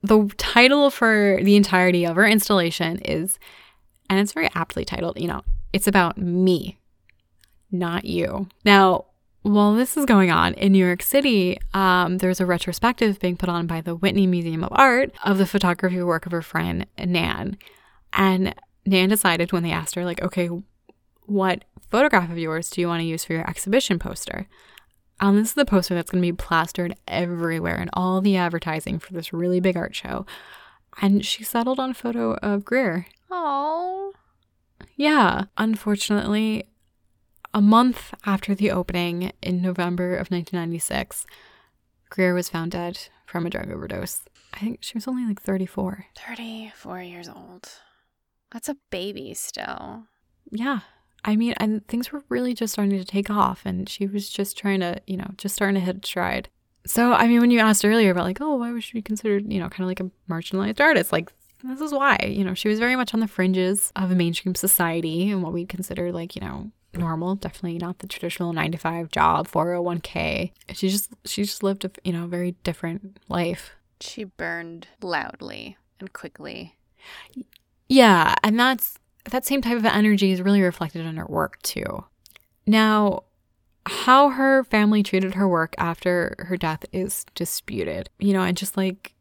the title for the entirety of our installation is, and it's very aptly titled. You know, it's about me, not you. Now, while this is going on in New York City, um, there's a retrospective being put on by the Whitney Museum of Art of the photography work of her friend Nan. And Nan decided when they asked her, like, okay, what photograph of yours do you want to use for your exhibition poster? Um, this is the poster that's going to be plastered everywhere in all the advertising for this really big art show. And she settled on a photo of Greer. Oh. Yeah, unfortunately, a month after the opening in November of 1996, Greer was found dead from a drug overdose. I think she was only like 34. 34 years old. That's a baby still. Yeah. I mean, and things were really just starting to take off, and she was just trying to, you know, just starting to hit stride. So, I mean, when you asked earlier about, like, oh, why was she considered, you know, kind of like a marginalized artist, like, this is why. You know, she was very much on the fringes of mainstream society and what we consider, like, you know, normal. Definitely not the traditional nine to five job, 401k. She just, she just lived a, you know, very different life. She burned loudly and quickly. Yeah, and that's that same type of energy is really reflected in her work too. Now, how her family treated her work after her death is disputed. You know, and just like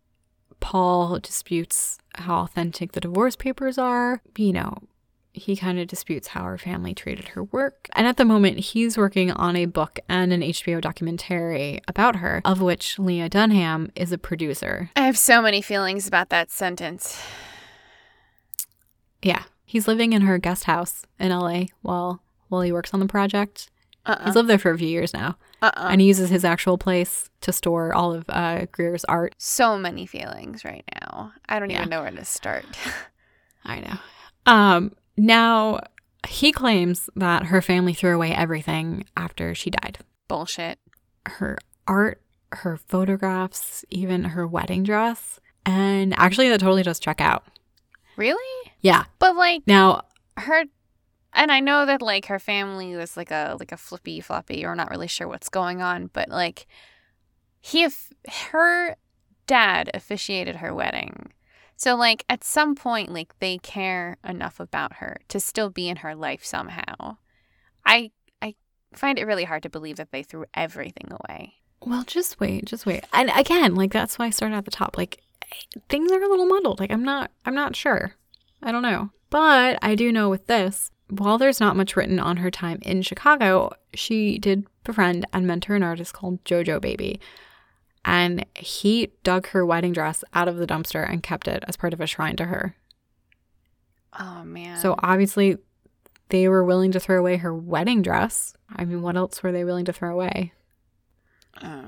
Paul disputes how authentic the divorce papers are, you know, he kind of disputes how her family treated her work. And at the moment, he's working on a book and an HBO documentary about her, of which Lena Dunham is a producer. I have so many feelings about that sentence. Yeah. He's living in her guest house in LA while while he works on the project. Uh-uh. He's lived there for a few years now. Uh-uh. And he uses his actual place to store all of uh, Greer's art. so many feelings right now. I don't Yeah. even know where to start. [LAUGHS] I know. Um, now, he claims that her family threw away everything after she died Bullshit. her art, her photographs, even her wedding dress. And actually, that totally does check out. Really? Yeah. But like Now, her and I know that like her family was like a like a flippy floppy or not really sure what's going on, but like he of- her dad officiated her wedding. So like at some point like they care enough about her to still be in her life somehow. I I find it really hard to believe that they threw everything away. Well, just wait, just wait. And again, like that's why I started at the top. Like eh, things are a little muddled. Like I'm not I'm not sure. I don't know. But I do know with this, while there's not much written on her time in Chicago, she did befriend and mentor an artist called Jojo Baby. And he dug her wedding dress out of the dumpster and kept it as part of a shrine to her. Oh man. So obviously they were willing to throw away her wedding dress. I mean, what else were they willing to throw away? Uh,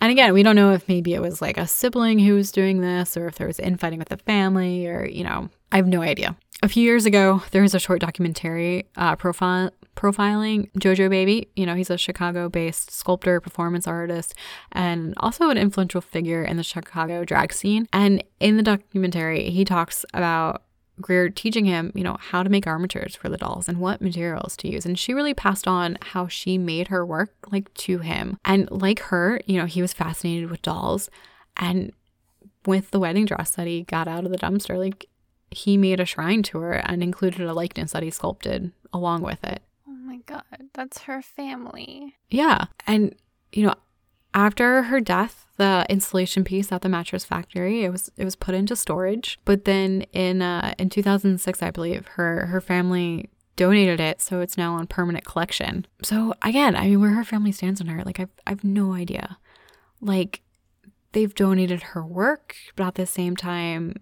And again, we don't know if maybe it was like a sibling who was doing this or if there was infighting with the family or, you know, I have no idea. A few years ago, there was a short documentary uh, profile profiling Jojo Baby. You know, he's a Chicago based sculptor, performance artist, and also an influential figure in the Chicago drag scene. And in the documentary, he talks about Greer teaching him, you know, how to make armatures for the dolls and what materials to use. And she really passed on how she made her work like to him. And like her, you know, he was fascinated with dolls. And with the wedding dress that he got out of the dumpster, like he made a shrine to her and included a likeness that he sculpted along with it. oh my god, that's her family. Yeah. And, you know, after her death, the installation piece at the mattress factory, it was it was put into storage. But then in uh in 2006, I believe, her her family donated it, so it's now on permanent collection. So again, I mean where her family stands on her, like I've I've no idea. Like they've donated her work, but at the same time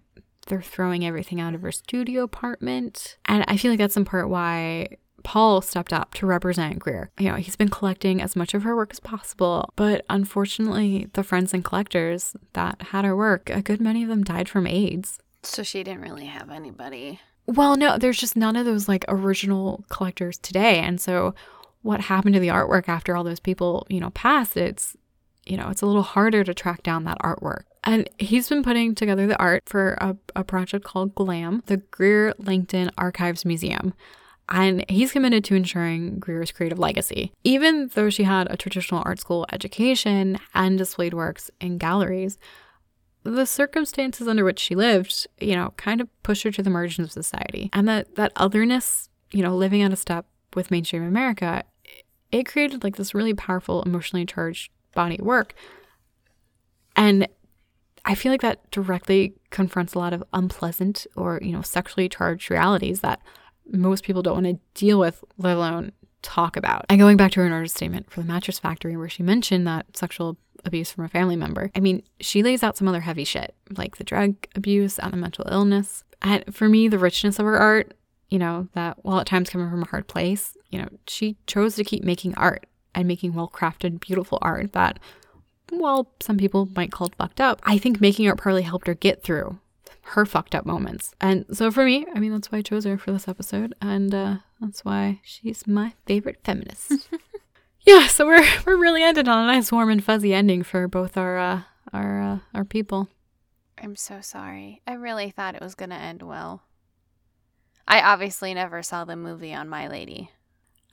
they're throwing everything out of her studio apartment. And I feel like that's in part why Paul stepped up to represent Greer. You know, he's been collecting as much of her work as possible, but unfortunately, the friends and collectors that had her work, a good many of them died from AIDS. So she didn't really have anybody. Well, no, there's just none of those like original collectors today. And so what happened to the artwork after all those people, you know, passed, it's you know, it's a little harder to track down that artwork. And he's been putting together the art for a, a project called GLAM, the Greer Lankton Archives Museum. And he's committed to ensuring Greer's creative legacy. Even though she had a traditional art school education and displayed works in galleries, the circumstances under which she lived, you know, kind of pushed her to the margins of society. And that that otherness, you know, living out of step with mainstream America, it created like this really powerful, emotionally charged body of work. And I feel like that directly confronts a lot of unpleasant or, you know, sexually charged realities that most people don't want to deal with, let alone talk about. And going back to her artist statement for the Mattress Factory, where she mentioned that sexual abuse from a family member, I mean, she lays out some other heavy shit, like the drug abuse and the mental illness. And for me, the richness of her art, you know, that while at times coming from a hard place, you know, she chose to keep making art and making well crafted, beautiful art that, while some people might call it fucked up, I think making art probably helped her get through her fucked up moments. And so for me, I mean, that's why I chose her for this episode. And uh, that's why she's my favorite feminist. [LAUGHS] yeah, so we're, [LAUGHS] we're really ended on a nice warm and fuzzy ending for both our, uh, our, uh, our people. I'm so sorry. I really thought it was going to end well. I obviously never saw the movie on My Lady.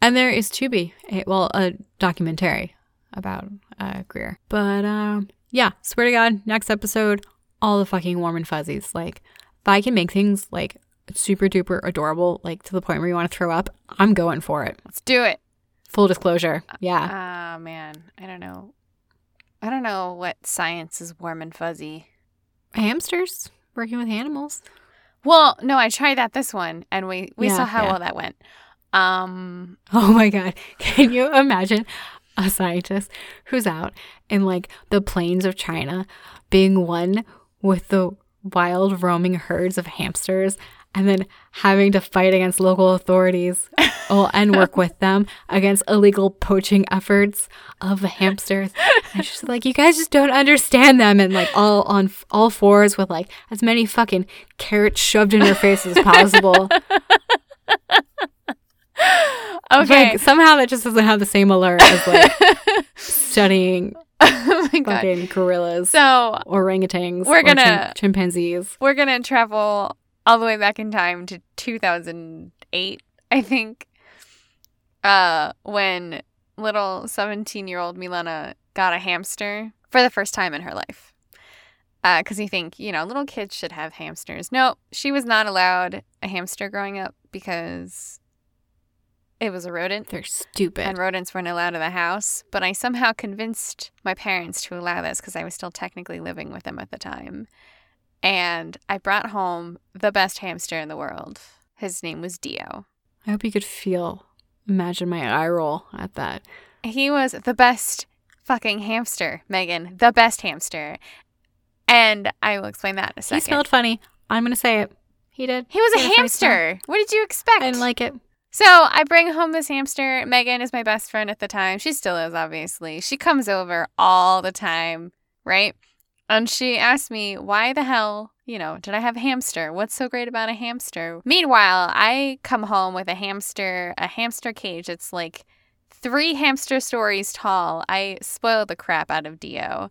And there is Tubi, a, well, a documentary about uh, Greer. But uh, yeah, swear to God, next episode, all the fucking warm and fuzzies. Like, if I can make things like super duper adorable, like to the point where you want to throw up, I'm going for it. Let's do it. Full disclosure. Yeah. Ah, uh, man. I don't know. I don't know what science is warm and fuzzy. Hamsters working with animals. Well, no, I tried that this one, and we we yeah, saw how yeah. well that went. Um, oh my God. [LAUGHS] Can you imagine a scientist who's out in like the plains of China being one with the wild roaming herds of hamsters and then having to fight against local authorities and work [LAUGHS] with them against illegal poaching efforts of hamsters. And she's like, you guys just don't understand them, and like all on all fours with like as many fucking carrots shoved in her face as possible. [LAUGHS] okay. Like, somehow that just doesn't have the same alert as like [LAUGHS] studying [LAUGHS] oh my God. fucking gorillas. So orangutans. We're gonna chim- chimpanzees. We're gonna travel all the way back in time to 2008, I think, uh, when little 17 year old Milena got a hamster for the first time in her life. Because uh, you think, you know, little kids should have hamsters. No, she was not allowed a hamster growing up because it was a rodent. They're stupid. And rodents weren't allowed in the house. But I somehow convinced my parents to allow this because I was still technically living with them at the time. And I brought home the best hamster in the world. His name was Dio. I hope you could feel, imagine my eye roll at that. He was the best fucking hamster, Megan. The best hamster. And I will explain that in a second. He smelled funny. I'm going to say it. He did. He was he a hamster. What did you expect? I didn't like it. So I bring home this hamster. Megan is my best friend at the time. She still is, obviously. She comes over all the time, right? And she asked me, why the hell, you know, did I have a hamster? What's so great about a hamster? Meanwhile, I come home with a hamster, a hamster cage. It's like three hamster stories tall. I spoil the crap out of Dio.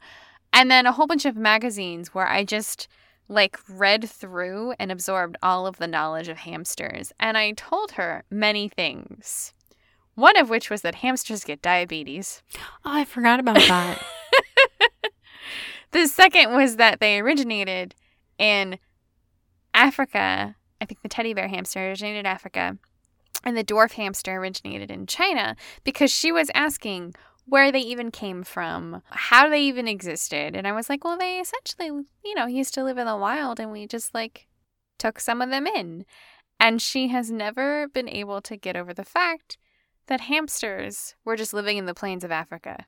And then a whole bunch of magazines where I just like read through and absorbed all of the knowledge of hamsters, and I told her many things. One of which was that hamsters get diabetes. Oh, I forgot about that. [LAUGHS] the second was that they originated in Africa. I think the teddy bear hamster originated in Africa, and the dwarf hamster originated in China because she was asking, where they even came from, how they even existed. And I was like, well, they essentially, you know, used to live in the wild and we just like took some of them in. And she has never been able to get over the fact that hamsters were just living in the plains of Africa.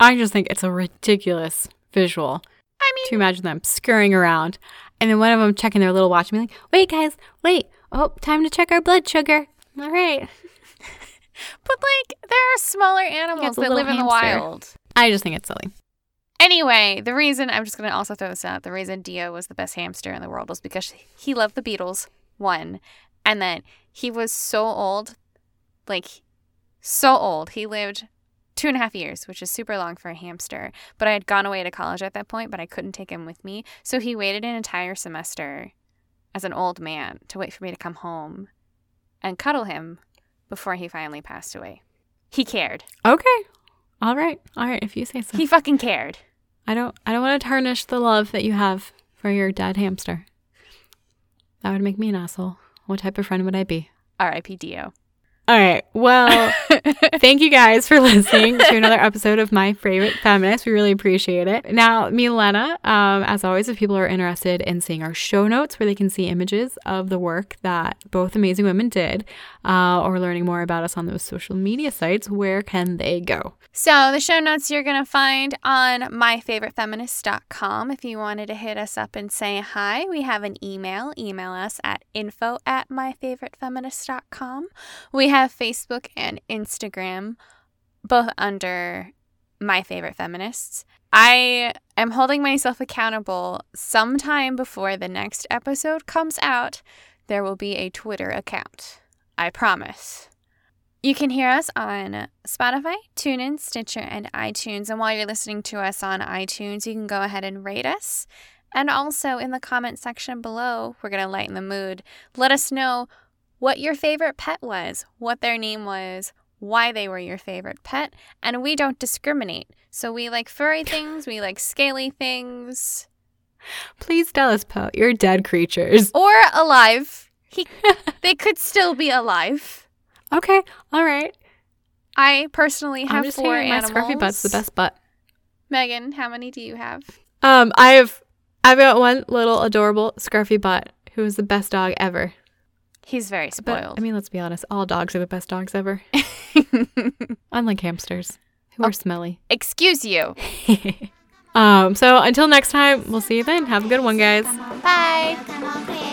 I just think it's a ridiculous visual. I mean, to imagine them scurrying around. And then one of them checking their little watch and be like, wait, guys, wait. Oh, time to check our blood sugar. All right. But like, there are smaller animals that live in the wild. I just think it's silly. Anyway, the reason I'm just gonna also throw this out, the reason Dio was the best hamster in the world was because he loved the Beatles, one, and then he was so old, like so old. He lived two and a half years, which is super long for a hamster. But I had gone away to college at that point, but I couldn't take him with me, so he waited an entire semester as an old man to wait for me to come home and cuddle him before he finally passed away. He cared. Okay. All right. All right. If you say so. He fucking cared. I don't I don't want to tarnish the love that you have for your dead hamster. That would make me an asshole. What type of friend would I be? R.I.P. Dio. All right. Well, [LAUGHS] thank you guys for [LAUGHS] listening to another episode of My Favorite Feminist. We really appreciate it. Now, me and Lena, um, as always, if people are interested in seeing our show notes where they can see images of the work that both amazing women did, uh, or learning more about us on those social media sites, where can they go? So the show notes you're going to find on myfavoritefeminist.com. If you wanted to hit us up and say hi, we have an email. Email us at info at myfavoritefeminist.com. We have Facebook and Instagram, both under My Favorite Feminists. I am holding myself accountable sometime before the next episode comes out. There will be a Twitter account. I promise. You can hear us on Spotify, TuneIn, Stitcher, and iTunes. And while you're listening to us on iTunes, you can go ahead and rate us. And also in the comment section below, we're going to lighten the mood. Let us know what your favorite pet was, what their name was, why they were your favorite pet. And we don't discriminate. So we like furry [LAUGHS] things, we like scaly things, Please tell us about your dead creatures. or alive. He, [LAUGHS] they could still be alive. Okay. All right. I personally have I'm just four saying my animals. scruffy butt's the best butt. Megan, how many do you have? Um, I have I've got one little adorable scruffy butt who is the best dog ever. He's very But spoiled. I mean, let's be honest, all dogs are the best dogs ever. [LAUGHS] Unlike hamsters, who Oh. are smelly. Excuse you. [LAUGHS] um, so until next time, we'll see you then. Have a good one, guys. Bye.